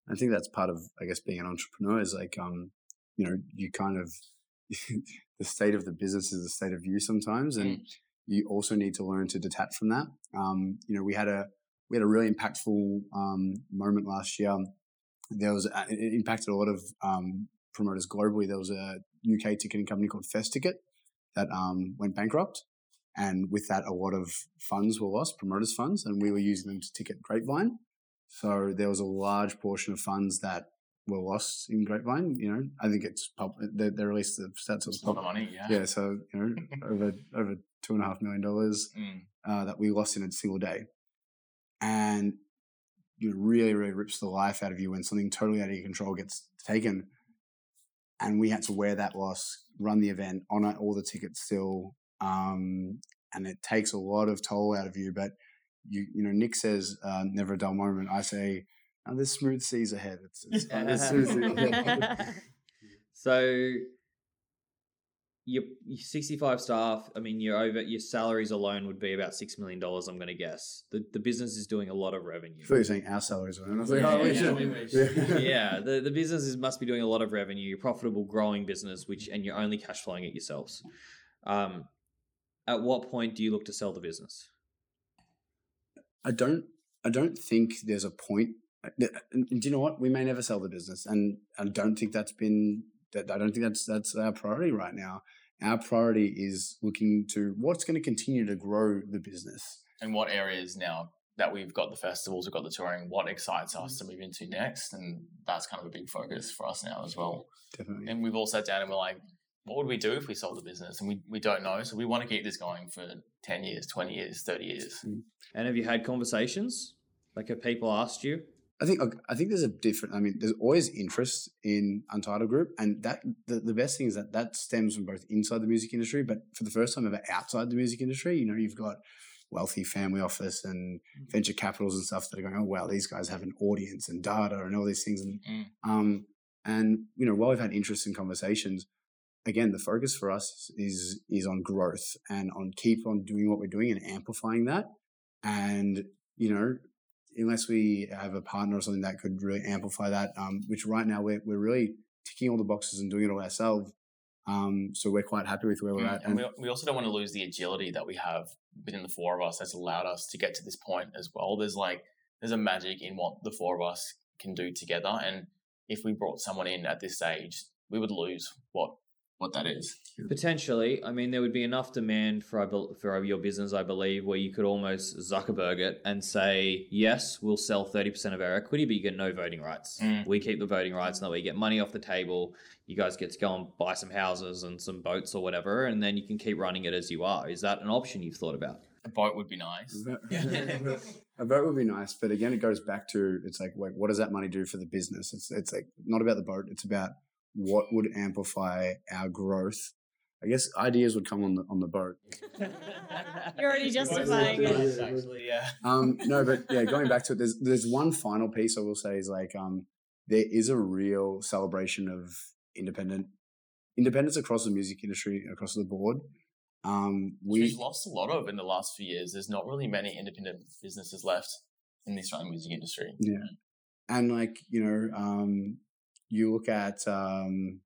I think that's part of, I guess, being an entrepreneur is like, um, you know, you kind of, [laughs] the state of the business is the state of you sometimes. And you also need to learn to detach from that. Um, you know, we had a, we had a really impactful, um, moment last year. There was, a, it impacted a lot of, um, promoters globally. There was a UK ticketing company called Festicket that, um, went bankrupt. And with that, a lot of funds were lost, promoters' funds, and we were using them to ticket Grapevine. So there was a large portion of funds that were lost in Grapevine. You know, I think it's pub- they, they released the stats. It's a lot of money, yeah. yeah, so you know, [laughs] over over two and a half million dollars Mm. uh, that we lost in a single day, and you really, really rips the life out of you when something totally out of your control gets taken. And we had to wear that loss, run the event, honor all the tickets still, um, and it takes a lot of toll out of you. But you, you know, Nick says uh, never a dull moment. I say. Oh, there's smooth seas ahead. It's, it's [laughs] fine. There's smooth seas ahead. [laughs] So your, your 65 staff, I mean, you're over your salaries alone would be about six million dollars, I'm gonna guess. The the business is doing a lot of revenue. I thought you were saying our salaries. And I was like, Yeah, oh, we yeah, should- we wish. yeah. [laughs] yeah, the, the business is, must be doing a lot of revenue. You're a profitable, growing business, which and you're only cash flowing it yourselves. Um, at what point do you look to sell the business? I don't. I don't think there's a point. Th- and Do you know what? We may never sell the business, and I don't think that's been. That I don't think that's that's our priority right now. Our priority is looking to what's going to continue to grow the business. And what areas now that we've got the festivals, we've got the touring, what excites us mm. to move into next? And that's kind of a big focus for us now as well. Definitely. And we've all sat down and we're like, what would we do if we sold the business? And we, we don't know. So we want to keep this going for 10 years, 20 years, 30 years. Mm. And have you had conversations? Like, have people asked you? I think I think there's a different. I mean, there's always interest in Untitled Group, and that the, the best thing is that that stems from both inside the music industry, but for the first time ever outside the music industry. You know, you've got wealthy family office and venture capitals and stuff that are going, oh wow, these guys have an audience and data and all these things, and Mm. um, and you know, while we've had interest in conversations, again, the focus for us is is on growth and on keep on doing what we're doing and amplifying that, and you know unless we have a partner or something that could really amplify that, um, which right now we're, we're really ticking all the boxes and doing it all ourselves. Um, so we're quite happy with where we're Mm, at. and we, we also don't want to lose the agility that we have within the four of us that's allowed us to get to this point as well. There's like there's a magic in what the four of us can do together, and if we brought someone in at this stage, we would lose what what that is. Potentially, I mean, there would be enough demand for for your business, I believe, where you could almost Zuckerberg it and say, yes, we'll sell thirty percent of our equity, but you get no voting rights. Mm. We keep the voting rights, and that way you get money off the table. You guys get to go and buy some houses and some boats or whatever, and then you can keep running it as you are. Is that an option you've thought about? A boat would be nice. a vote [laughs] would be nice, but again, it goes back to it's like, like, what does that money do for the business? It's it's like not about the boat. It's about what would amplify our growth. I guess ideas would come on the on the boat. [laughs] You're already justifying it. Actually, yeah. [laughs] Um, no, but yeah, going back to it, there's there's one final piece I will say is like um, there is a real celebration of independent independence across the music industry across the board. Um, we We've lost a lot of in the last few years. There's not really many independent businesses left in the Australian music industry. Yeah. And like, you know, um, you look at, um,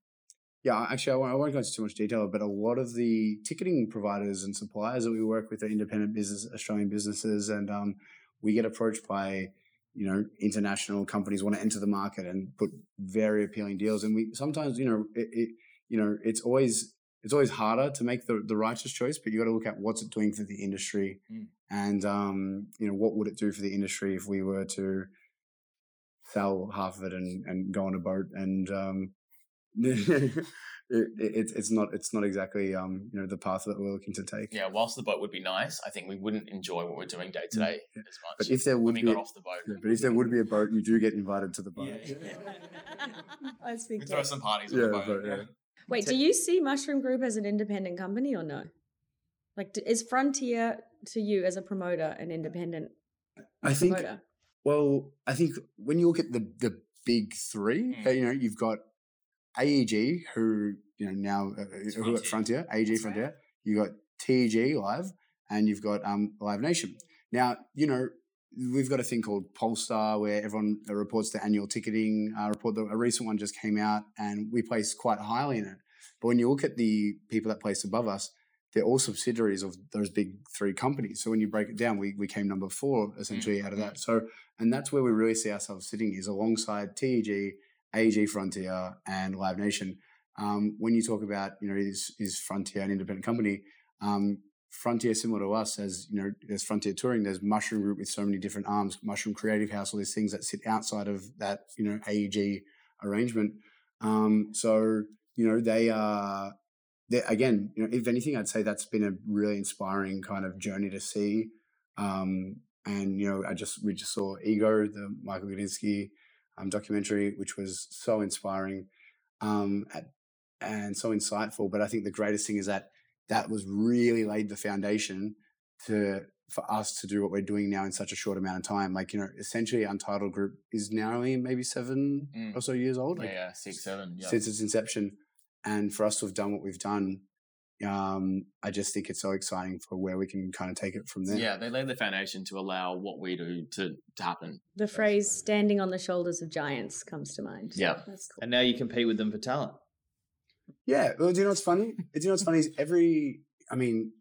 yeah, actually, I won't, I won't go into too much detail, but a lot of the ticketing providers and suppliers that we work with are independent business, Australian businesses. And um, we get approached by, you know, international companies want to enter the market and put very appealing deals. And we sometimes, you know, it, it you know, it's always, it's always harder to make the, the righteous choice, but you got to look at what's it doing for the industry Mm. and, um, you know, what would it do for the industry if we were to, sell half of it and, and go on a boat and um, it, [laughs] it, it's it's not it's not exactly um, you know the path that we're looking to take. Yeah, whilst the boat would be nice, I think we wouldn't enjoy what we're doing day to day as much. But if there when would we be, got off the boat, yeah, but if there would be a boat, you do get invited to the boat. Yeah. [laughs] I speak we throw some parties Yeah, on the boat. but, yeah. Wait, do you see Mushroom Group as an independent company or no? Like, is Frontier to you as a promoter an independent I think. promoter? Well, I think when you look at the the big three, Mm. uh, you know, you've got AEG, who you know now uh, It's who at Frontier. AEG That's Frontier. You've got TEG Live, and you've got um, Live Nation. Now, you know, we've got a thing called Pollstar where everyone uh, reports their annual ticketing uh, report. The- A recent one just came out, and we place quite highly in it. But when you look at the people that place above us, they're all subsidiaries of those big three companies. So when you break it down, we, we came number four essentially out of that. So and that's where we really see ourselves sitting is alongside TEG, AEG Frontier, and Live Nation. Um, when you talk about you know is is Frontier an independent company? Um, Frontier similar to us as you know there's Frontier Touring, there's Mushroom Group with so many different arms, Mushroom Creative House, all these things that sit outside of that you know AEG arrangement. Um, so you know they are again you know if anything I'd say that's been a really inspiring kind of journey to see. Um, and you know I just we just saw Ego, the Michael Gudinski um, documentary, which was so inspiring um, at, and so insightful. But I think the greatest thing is that that was really laid the foundation to for us to do what we're doing now in such a short amount of time. Like you know, essentially, Untitled Group is now only maybe seven Mm. or so years old. Like, yeah, yeah, six, seven. Yeah. since its inception. And for us to have done what we've done, um, I just think it's so exciting for where we can kind of take it from there. Yeah, they laid the foundation to allow what we do to, to happen. The phrase "standing on the shoulders of giants" comes to mind. Yeah. that's cool. And now you compete with them for talent. Yeah. Well, do you know what's funny? [laughs] Do you know what's funny is every, I mean,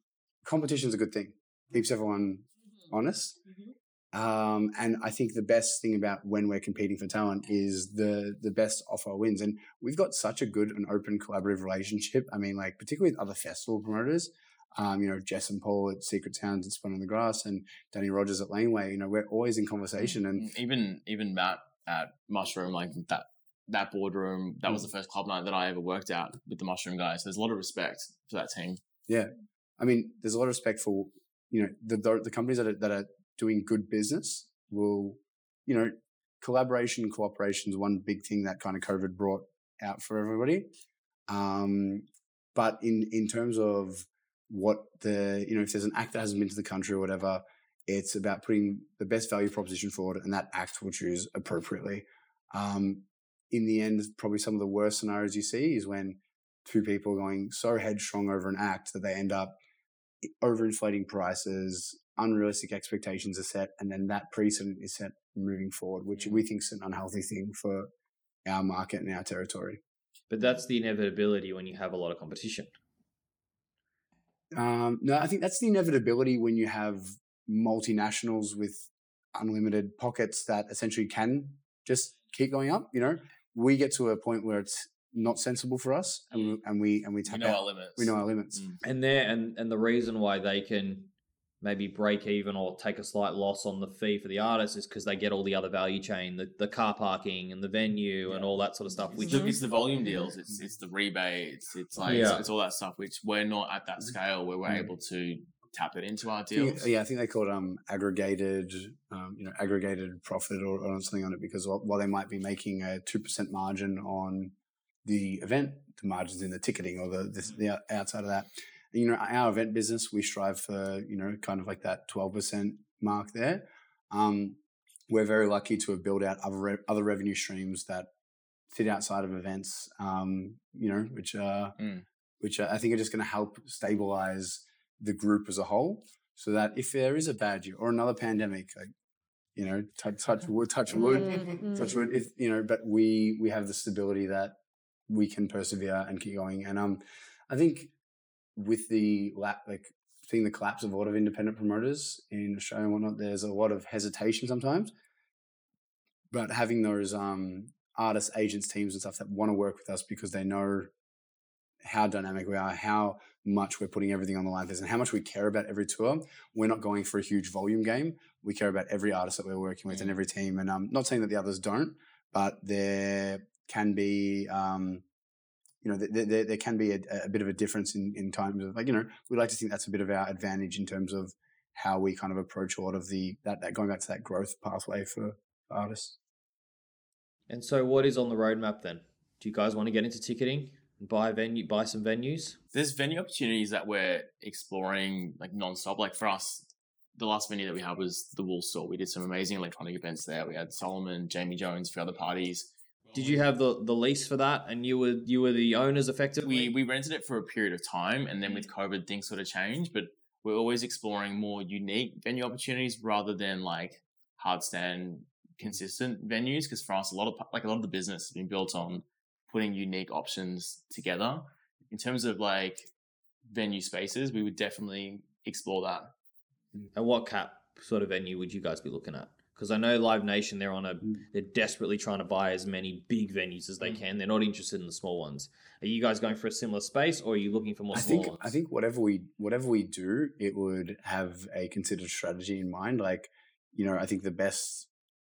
competition's a good thing. Keeps everyone honest. Um, and I think the best thing about when we're competing for talent is the the best offer wins. And we've got such a good and open collaborative relationship. I mean, like particularly with other festival promoters. Um, you know, Jess and Paul at Secret Sounds and Splendour in the Grass and Danny Rogers at Laneway. You know, we're always in conversation and even even Matt at Mushroom, like that that boardroom, that Mm. was the first club night that I ever worked at with the Mushroom guys. There's a lot of respect for that team. Yeah. I mean, there's a lot of respect for you know the the, the companies that are, that are doing good business will, you know, collaboration, cooperation is one big thing that kind of COVID brought out for everybody. Um, but in in terms of what the you know, if there's an act that hasn't been to the country or whatever, it's about putting the best value proposition forward, and that act will choose appropriately. Um, in the end, probably some of the worst scenarios you see is when two people are going so headstrong over an act that they end up overinflating prices, unrealistic expectations are set, and then that precedent is set moving forward, which we think is an unhealthy thing for our market and our territory. But that's the inevitability when you have a lot of competition. Um, no, I think that's the inevitability when you have multinationals with unlimited pockets that essentially can just keep going up. You know, we get to a point where it's not sensible for us, and we and we and we We know out. our limits. We know our limits. Mm. And there and and the reason why they can maybe break even or take a slight loss on the fee for the artist is because they get all the other value chain, the, the car parking and the venue and all that sort of stuff. It's Which the, it's the volume deals. It's it's the rebates. It's like Yeah. it's, it's all that stuff which we're not at that scale where we're Mm. able to tap it into our I deals. yeah, I think they call it um, aggregated, um, you know, aggregated profit or, or something on it because while, while they might be making a two percent margin on the event, the margins in the ticketing or the the, the outside of that, you know, our event business we strive for you know kind of like that twelve percent mark there. Um, we're very lucky to have built out other re- other revenue streams that sit outside of events, um, you know, which are Mm. which I think are just going to help stabilize the group as a whole, so that if there is a bad year or another pandemic, like you know, touch, [laughs] touch wood, touch wood, Mm, touch wood. If you know, but we we have the stability that we can persevere and keep going. And um, I think with the lap, like seeing the collapse of a lot of independent promoters in Australia and whatnot, there's a lot of hesitation sometimes. But having those um artists, agents, teams, and stuff that want to work with us because they know how dynamic we are, how much we're putting everything on the line for this, and how much we care about every tour. We're not going for a huge volume game. We care about every artist that we're working with and Mm. every team. And um, not saying that the others don't, but there can be, um, you know, there, there, there can be a, a bit of a difference in, in terms of like, you know, we like to think that's a bit of our advantage in terms of how we kind of approach a lot of the that, that going back to that growth pathway for artists. and so what is on the roadmap then? Do you guys want to get into ticketing and buy venue buy some venues? There's venue opportunities that we're exploring like nonstop. Like for us, the last venue that we had was the Wool Store. We did some amazing electronic events there. We had Solomun, Jamie Jones, a few other parties. Did you have the, the lease for that and you were you were the owners effectively? we we rented it for a period of time and then with mm. covid things sort of changed but we're always exploring more unique venue opportunities rather than like hard stand consistent venues because for us a lot of like a lot of the business has been built on putting unique options together in terms of like venue spaces we would definitely explore that And what cap sort of venue would you guys be looking at? Because I know Live Nation, they're on a, Mm. they're desperately trying to buy as many big venues as they Mm. can. They're not interested in the small ones. Are you guys going for a similar space, or are you looking for more I small think ones? I think whatever we whatever we do, it would have a considered strategy in mind. Like, you know, I think the best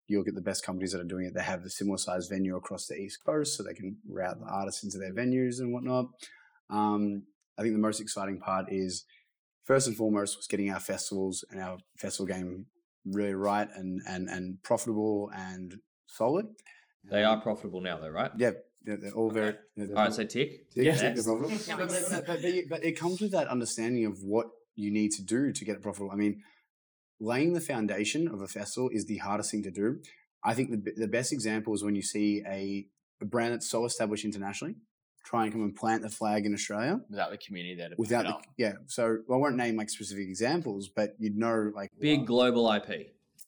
you look at the best companies that are doing it, they have a similar size venue across the East Coast, so they can route the artists into their venues and whatnot. Um, I think the most exciting part is first and foremost was getting our festivals and our festival game really right and and and profitable and solid. they are um, profitable now, though, right? Yeah, they're, they're all very. they're- All right, so tick. yeah, Yes. it's. But, but, but, but, but it comes with that understanding of what you need to do to get it profitable. I mean, laying the foundation of a festival is the hardest thing to do. I think the, the best example is when you see a, a brand that's so established internationally try and come and plant the flag in Australia without the community there to without it the, up. yeah. So I won't name like specific examples, but you'd know like Big global IP.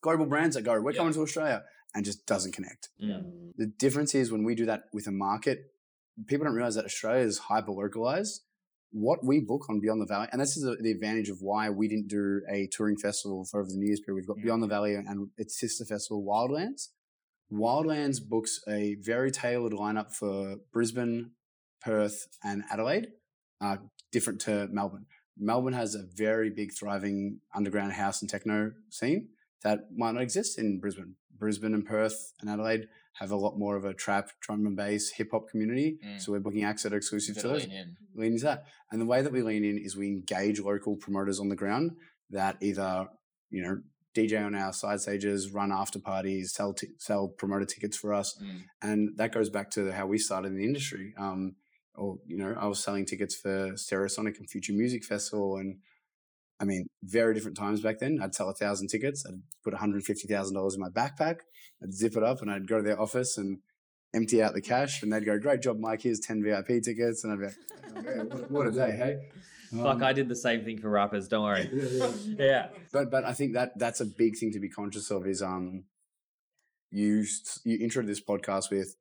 global brands that go, we're Yeah. coming to Australia and just doesn't connect. Mm. The difference is when we do that with a market, people don't realize that Australia is hyper localized. What we book on Beyond the Valley, and this is the the advantage of why we didn't do a touring festival for over the New Year's period. We've got Mhm. Beyond the Valley and its sister festival, Wildlands. Wildlands books a very tailored lineup for Brisbane, Perth, and Adelaide, uh, different to Melbourne. Melbourne has a very big, thriving underground house and techno scene that might not exist in Brisbane. Brisbane and Perth and Adelaide have a lot more of a trap, drum and bass, hip hop community. Mm. So we're booking acts that are exclusive to those. lean in. Lean into that. And the way that we lean in is we engage local promoters on the ground that either, you know, DJ on our side stages, run after parties, sell t- sell promoter tickets for us, Mm. and that goes back to how we started in the industry. Um, or you know, I was selling tickets for Stereosonic and Future Music Festival, and I mean, very different times back then. I'd sell a thousand tickets. I'd put one hundred fifty thousand dollars in my backpack. I'd zip it up, and I'd go to their office and empty out the cash, and they'd go, "Great job, Mike. Here's ten VIP tickets," and I'd be like, "Okay, what, what a day, hey." Fuck, Um, I did the same thing for rappers. Don't worry. yeah, yeah. [laughs] Yeah. but but I think that that's a big thing to be conscious of is um you you intro this podcast with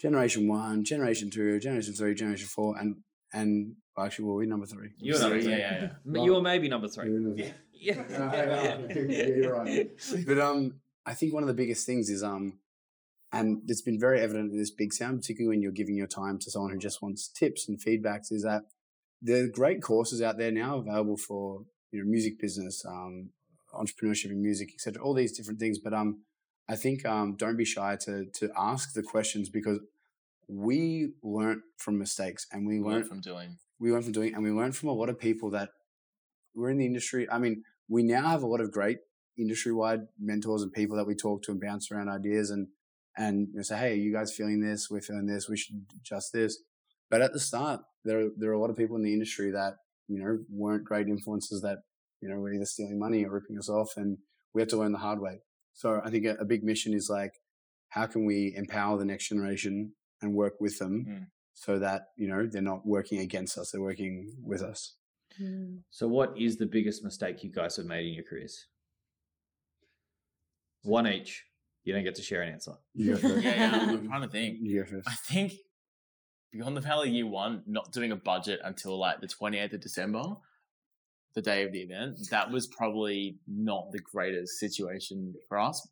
Generation One, Generation Two, Generation Three, Generation Four, and and well, actually, well, we're number three. You were number three. yeah, yeah. M- You were maybe number three. Yeah. Yeah. [laughs] Yeah, you're right. But um, I think one of the biggest things is um, and it's been very evident in this big sound, particularly when you're giving your time to someone who just wants tips and feedbacks, is that there are great courses out there now available for you know music business, um, entrepreneurship in music, etc. All these different things. But um, I think um, don't be shy to to ask the questions because we learnt from mistakes and we Learn learnt from doing. we learn from doing, and we learn from a lot of people that were in the industry. I mean, we now have a lot of great industry-wide mentors and people that we talk to and bounce around ideas and and you know, say, "Hey, are you guys feeling this? We're feeling this. We should adjust this." But at the start, there are, there are a lot of people in the industry that you know weren't great influences that you know were either stealing money or ripping us off, and we have to learn the hard way. So I think a, a big mission is like, how can we empower the next generation and work with them Mm. so that you know they're not working against us; they're working with us. Mm. So, what is the biggest mistake you guys have made in your careers? One each. You don't get to share an answer. You. Yeah, yeah. I'm [laughs] trying to think. You go. I think Beyond the Valley Year One, not doing a budget until like the 28th of December, the day of the event, that was probably not the greatest situation for us.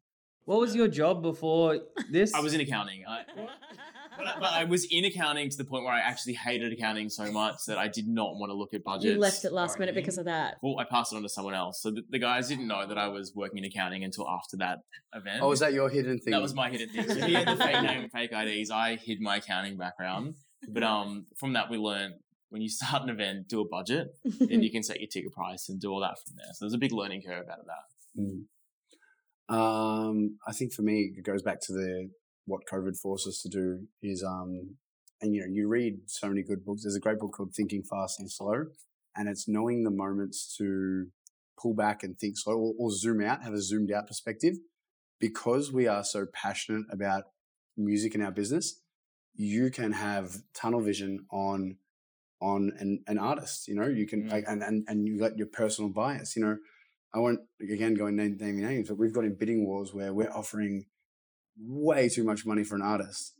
What was your job before this? I was in accounting. I, but, I- but I was in accounting to the point where I actually hated accounting so much that I did not want to look at budgets. You left it last minute because of that. Well, I passed it on to someone else. So the, the guys didn't know that I was working in accounting until after that event. Oh, is that your hidden thing? That was my hidden thing. So he had the fake name, fake IDs. I hid my accounting background. But um, from that, we learned when you [laughs] start an event, do a budget, then you [laughs] can set your ticket price and do all that from there. So there's a big learning curve out of that. Mm. Um, I think for me, it goes back to the what COVID forced us to do is, um, and you know, you read so many good books. There's a great book called Thinking Fast and Slow, and it's knowing the moments to pull back and think slow or, or zoom out, have a zoomed out perspective. Because we are so passionate about music in our business, you can have tunnel vision on on an, an artist. You know, you can Mm. like, and and and you got your personal bias. You know, I won't again go and name, name names, but we've got in bidding wars where we're offering way too much money for an artist.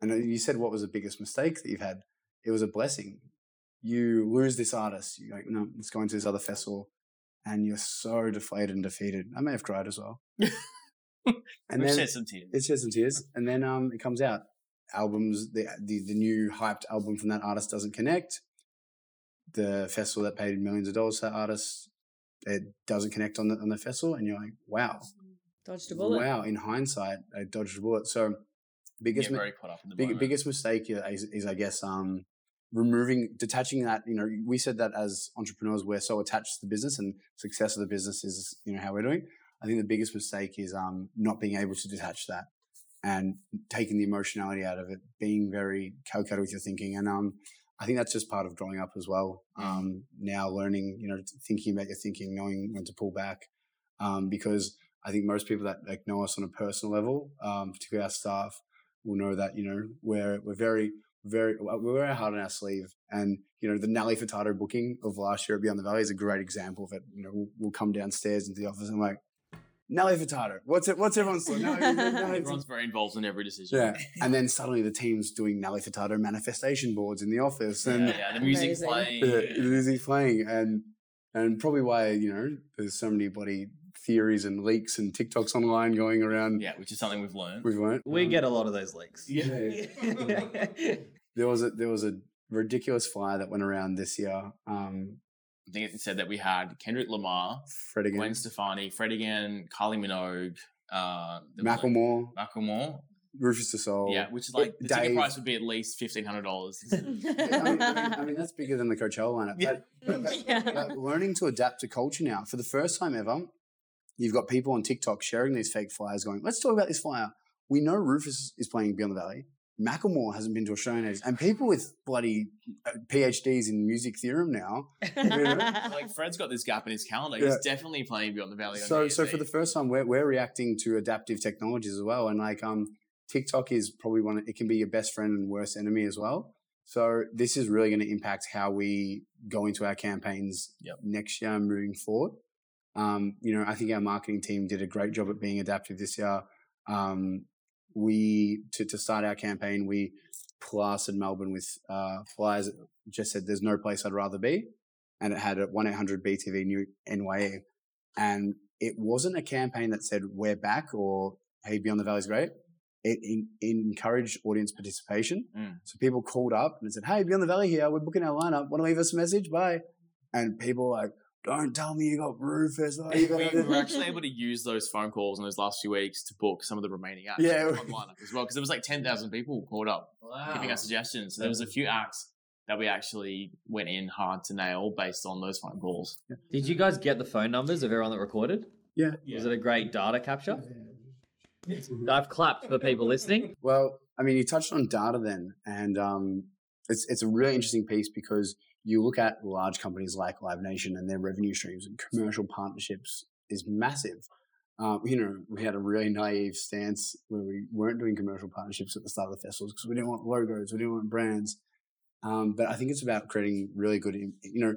And you said what was the biggest mistake that you've had? It was a blessing. You lose this artist. You're like, no, it's going to this other festival, and you're so deflated and defeated. I may have cried as well. [laughs] and We've then shed some tears. it's just some tears, and then um, it comes out. Albums, the, the the new hyped album from that artist doesn't connect. The festival that paid millions of dollars to that artist, it doesn't connect on the on the festival, and you're like, wow, Dodged a bullet. wow. In hindsight, I dodged a bullet. So, biggest Get mi- very caught up in the big, biggest mistake is, is, I guess, um, removing, detaching that. You know, we said that as entrepreneurs, we're so attached to the business, and success of the business is, you know, how we're doing. I think the biggest mistake is um, not being able to detach that and taking the emotionality out of it, being very calculated with your thinking, and um, I think that's just part of growing up as well. Um, now learning, you know, thinking about your thinking, knowing when to pull back, um, because I think most people that like know us on a personal level, um, particularly our staff, will know that you know we're we're very very we wear our heart on our sleeve, and you know the Nelly Furtado booking of last year at Beyond the Valley is a great example of it. You know, we'll, we'll come downstairs into the office and I'm like. Nelly Furtado. What's it? What's everyone's thought? Nelly, Nelly Everyone's very involved in every decision. yeah, [laughs] and then suddenly the team's doing Nelly Furtado manifestation boards in the office, and yeah, yeah, the music's Amazing. playing. the, the music's playing, and and probably why you know there's so many body theories and leaks and TikToks online going around. Yeah, which is something we've learned. We've learned. we Um, get a lot of those leaks. Yeah. [laughs] there was a there was a ridiculous flyer that went around this year. Um, I think it said that we had Kendrick Lamar, Fred again, Gwen Stefani, Fred again, Kylie Minogue, uh, there was, like, Macklemore, Macklemore. Rufus Du Sol. yeah, which is like the Dave. ticket price would be at least fifteen hundred dollars. [laughs] I mean, I, mean, I mean, that's bigger than the Coachella lineup. Yeah. But, but, Yeah. but learning to adapt to culture now for the first time ever, you've got people on TikTok sharing these fake flyers, going, "Let's talk about this flyer." We know Rufus is playing Beyond the Valley. Macklemore hasn't been to Australian Ages, and people with bloody uh, PhDs in music theorem now. [laughs] like Fred's got this gap in his calendar. Yeah. He's definitely playing Beyond the Valley. So, so for the first time, we're we're reacting to adaptive technologies as well, and like um, TikTok is probably one. Of, it can be your best friend and worst enemy as well. So this is really going to impact how we go into our campaigns Yep. next year and moving forward. Um, you know, I think our marketing team did a great job at being adaptive this year. Um, we to, to start our campaign, we plastered Melbourne with uh, flyers. that Just said, "There's no place I'd rather be," and it had a one eight hundred BTV new NYE, and it wasn't a campaign that said "We're back" or "Hey, Beyond the Valley's great." It, in, encouraged audience participation. Mm. So people called up and said, "Hey, Beyond the Valley here. We're booking our lineup. Want to leave us a message? Bye." And people like, "Don't tell me you got Rufus. Oh, you we, we were actually able [laughs] to use those phone calls in those last few weeks to book some of the remaining acts Yeah. on the lineup as well because there was like 10,000 people called up giving us suggestions. So there was a few acts that we actually went in hard to nail based on those phone calls. Did you guys get the phone numbers of everyone that recorded? Yeah. Was it a great data capture? I've clapped for people listening. Well, I mean, you touched on data then, and um, it's it's a really interesting piece because you look at large companies like Live Nation and their revenue streams and commercial partnerships is massive. Um, you know, we had a really naive stance where we weren't doing commercial partnerships at the start of the festivals because we didn't want logos, we didn't want brands. Um, but I think it's about creating really good, you know,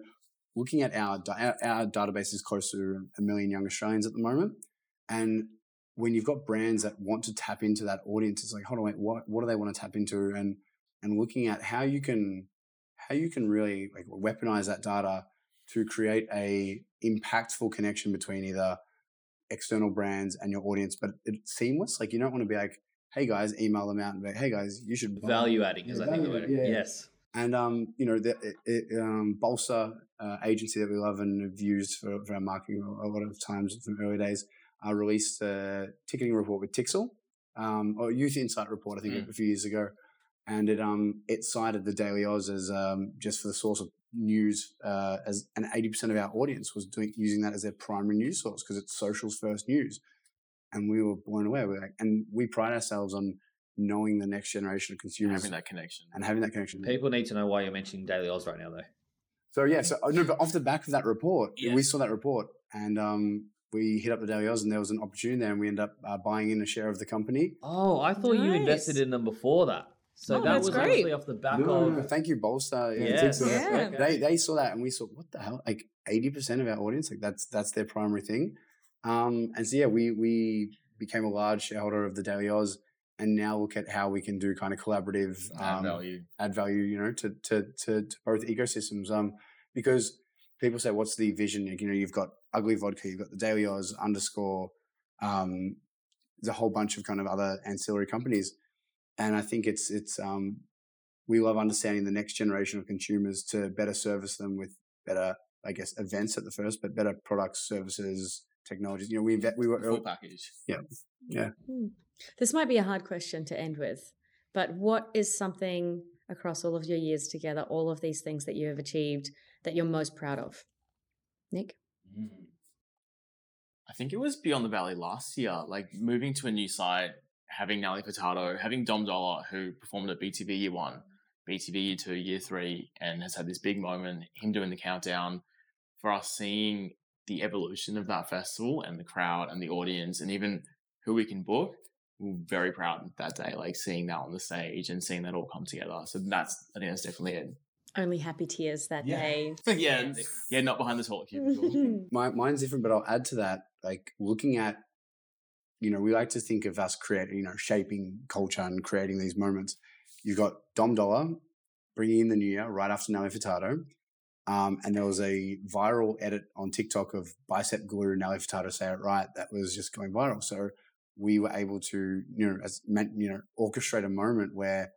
looking at our, our database is close to a million young Australians at the moment, and when you've got brands that want to tap into that audience, it's like, hold on, wait, what what do they want to tap into? And and looking at how you can how you can really like weaponize that data to create a impactful connection between either external brands and your audience, but it's seamless. Like you don't want to be like, hey guys, email them out and be like, hey guys, you should buy- Value adding is, Yeah, I think, the word. yeah. Yes. and um, you know, the it, it, um, Bolster uh, agency that we love and have used for, for our marketing a lot of times from early days, uh, released a ticketing report with Tixel, um, or Youth Insight report, I think, Mm. a few years ago, and it um it cited the Daily Aus as um just for the source of news, uh, as and eighty percent of our audience was doing using that as their primary news source because it's socials first news, and we were blown away. We're like, and we pride ourselves on knowing the next generation of consumers Having that connection. and having that connection. People need to know why you're mentioning Daily Aus right now, though. So yeah, so oh, no, but off the back of that report, Yeah. we saw that report, and um, we hit up the Daily Aus, and there was an opportunity there, and we ended up uh, buying in a share of the company. Oh, I thought you invested in them before that. So Oh, that that's was great. actually off the back No, no, of. no, thank you, Bolster. Yeah, Yes. Yeah. okay. They they saw that, and we saw what the hell, like eighty percent of our audience, like that's that's their primary thing. Um, and so yeah, we we became a large shareholder of the Daily Aus, and now look at how we can do kind of collaborative Add um, value. add value, you know, to to to, to both ecosystems. Um, because people say, "What's the vision?" Like, you know, you've got Ugly Vodka, you've got the Daily Aus, Underscore. Um, there's a whole bunch of kind of other ancillary companies, and I think it's it's um, we love understanding the next generation of consumers to better service them with better, I guess, events at the first, but better products, services, technologies. You know, we inve- we were Full package. Yeah, yeah. This might be a hard question to end with, but what is something across all of your years together, all of these things that you have achieved that you're most proud of? Nick? I think it was Beyond the Valley last year, like moving to a new site, having Nelly Furtado, having Dom Dolla, who performed at BTV year one, BTV year two, year three, and has had this big moment, him doing the countdown, for us seeing the evolution of that festival and the crowd and the audience and even who we can book. We're very proud that day, like seeing that on the stage and seeing that all come together. So that's, I think that's definitely it. Only happy tears that Yeah. day. [laughs] yeah, yeah, not behind the toilet cubicle. [laughs] my, mine's different, but I'll add to that. Like looking at, you know, we like to think of us creating, you know, shaping culture and creating these moments. You've got Dom Dolla bringing in the new year right after Nelly Furtado. Um, and there was a viral edit on TikTok of bicep glue, Nelly Furtado say it right. That was just going viral. So we were able to, you know, as meant, you know, orchestrate a moment where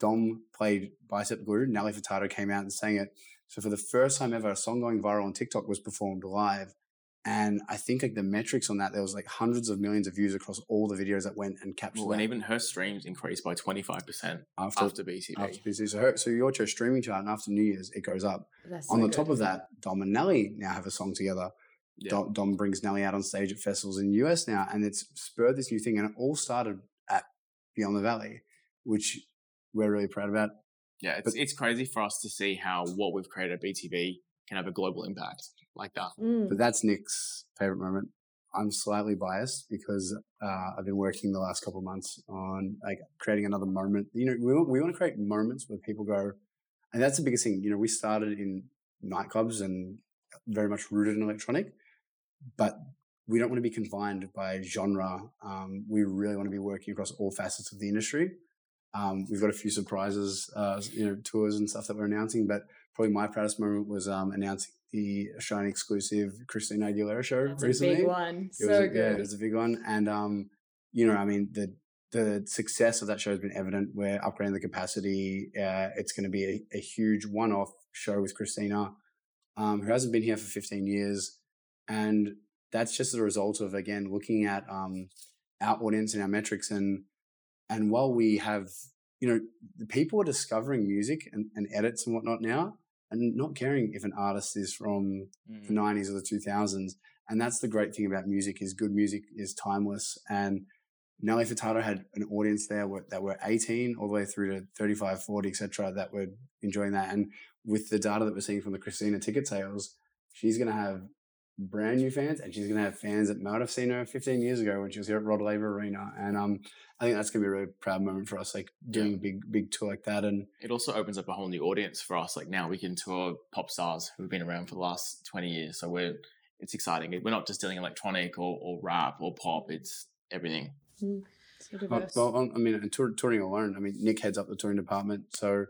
Dom played bicep glue, Nelly Furtado came out and sang it. So for the first time ever, a song going viral on TikTok was performed live. And I think like the metrics on that, there was like hundreds of millions of views across all the videos that went and captured Well, and that even her streams increased by 25% after, after BTV. after BC. So, her, so your show streaming chart and after New Year's, it goes up. That's on so the top of that, Dom and Nelly now have a song together. Yeah. Dom, Dom brings Nelly out on stage at festivals in the US now, and it's spurred this new thing. And it all started at Beyond the Valley, which we're really proud about. Yeah, it's, But- it's crazy for us to see how what we've created at BTV can have a global impact like that. Mm. But that's Nick's favorite moment. I'm slightly biased because uh, I've been working the last couple of months on like creating another moment. You know, we want, we want to create moments where people go, and that's the biggest thing. You know, we started in nightclubs and very much rooted in electronic, but we don't want to be confined by genre. Um, we really want to be working across all facets of the industry. Um, we've got a few surprises, uh, you know, tours and stuff that we're announcing, but probably my proudest moment was um, announcing the Australian exclusive Christina Aguilera show That's recently. a big one. It so was a, good. Yeah, it was a big one, and um, you know, I mean, the the success of that show has been evident. We're upgrading the capacity. Uh, it's going to be a, a huge one-off show with Christina, um, who hasn't been here for 15 years, and that's just as a result of again looking at um, our audience and our metrics, and and while we have, you know, the people are discovering music and, and edits and whatnot now, and not caring if an artist is from Mm. the 90s or the 2000s. And that's the great thing about music is good music is timeless. And Nelly Furtado had an audience there that were 18 all the way through to 35, 40, etc. that were enjoying that. And with the data that we're seeing from the Christina ticket sales, she's going to have brand new fans and she's going to have fans that might have seen her 15 years ago when she was here at Rod Laver Arena. And um, I think that's going to be a really proud moment for us, like doing Yeah. a big, big tour like that. And It also opens up a whole new audience for us. Like now we can tour pop stars who've been around for the last 20 years. So we're, it's exciting. We're not just doing electronic or, or rap or pop. It's everything. So Uh, diverse. well, on- I mean, and tour, touring alone. I mean, Nick heads up the touring department, so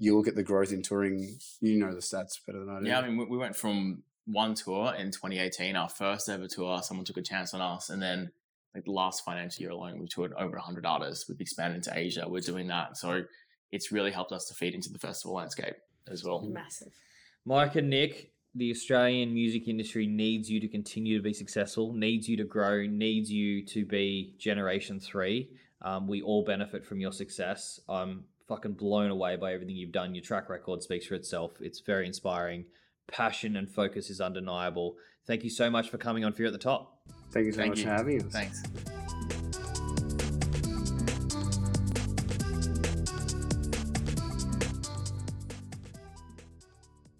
you look at the growth in touring. You know the stats better than I do. Yeah, I mean, we, we went from one tour in 2018, our first ever tour. Someone took a chance on us, and then like the last financial year alone, we've toured over 100 artists. We've expanded into Asia. We're doing that, so it's really helped us to feed into the festival landscape as well. Massive. Mike and Nick, the Australian music industry needs you to continue to be successful, needs you to grow, needs you to be generation three. Um, we all benefit from your success. I'm fucking blown away by everything you've done. Your track record speaks for itself. It's very inspiring. Passion and focus is undeniable. Thank you so much for coming on Fear at the Top. Thank you so Thank much you. for having us. Thanks.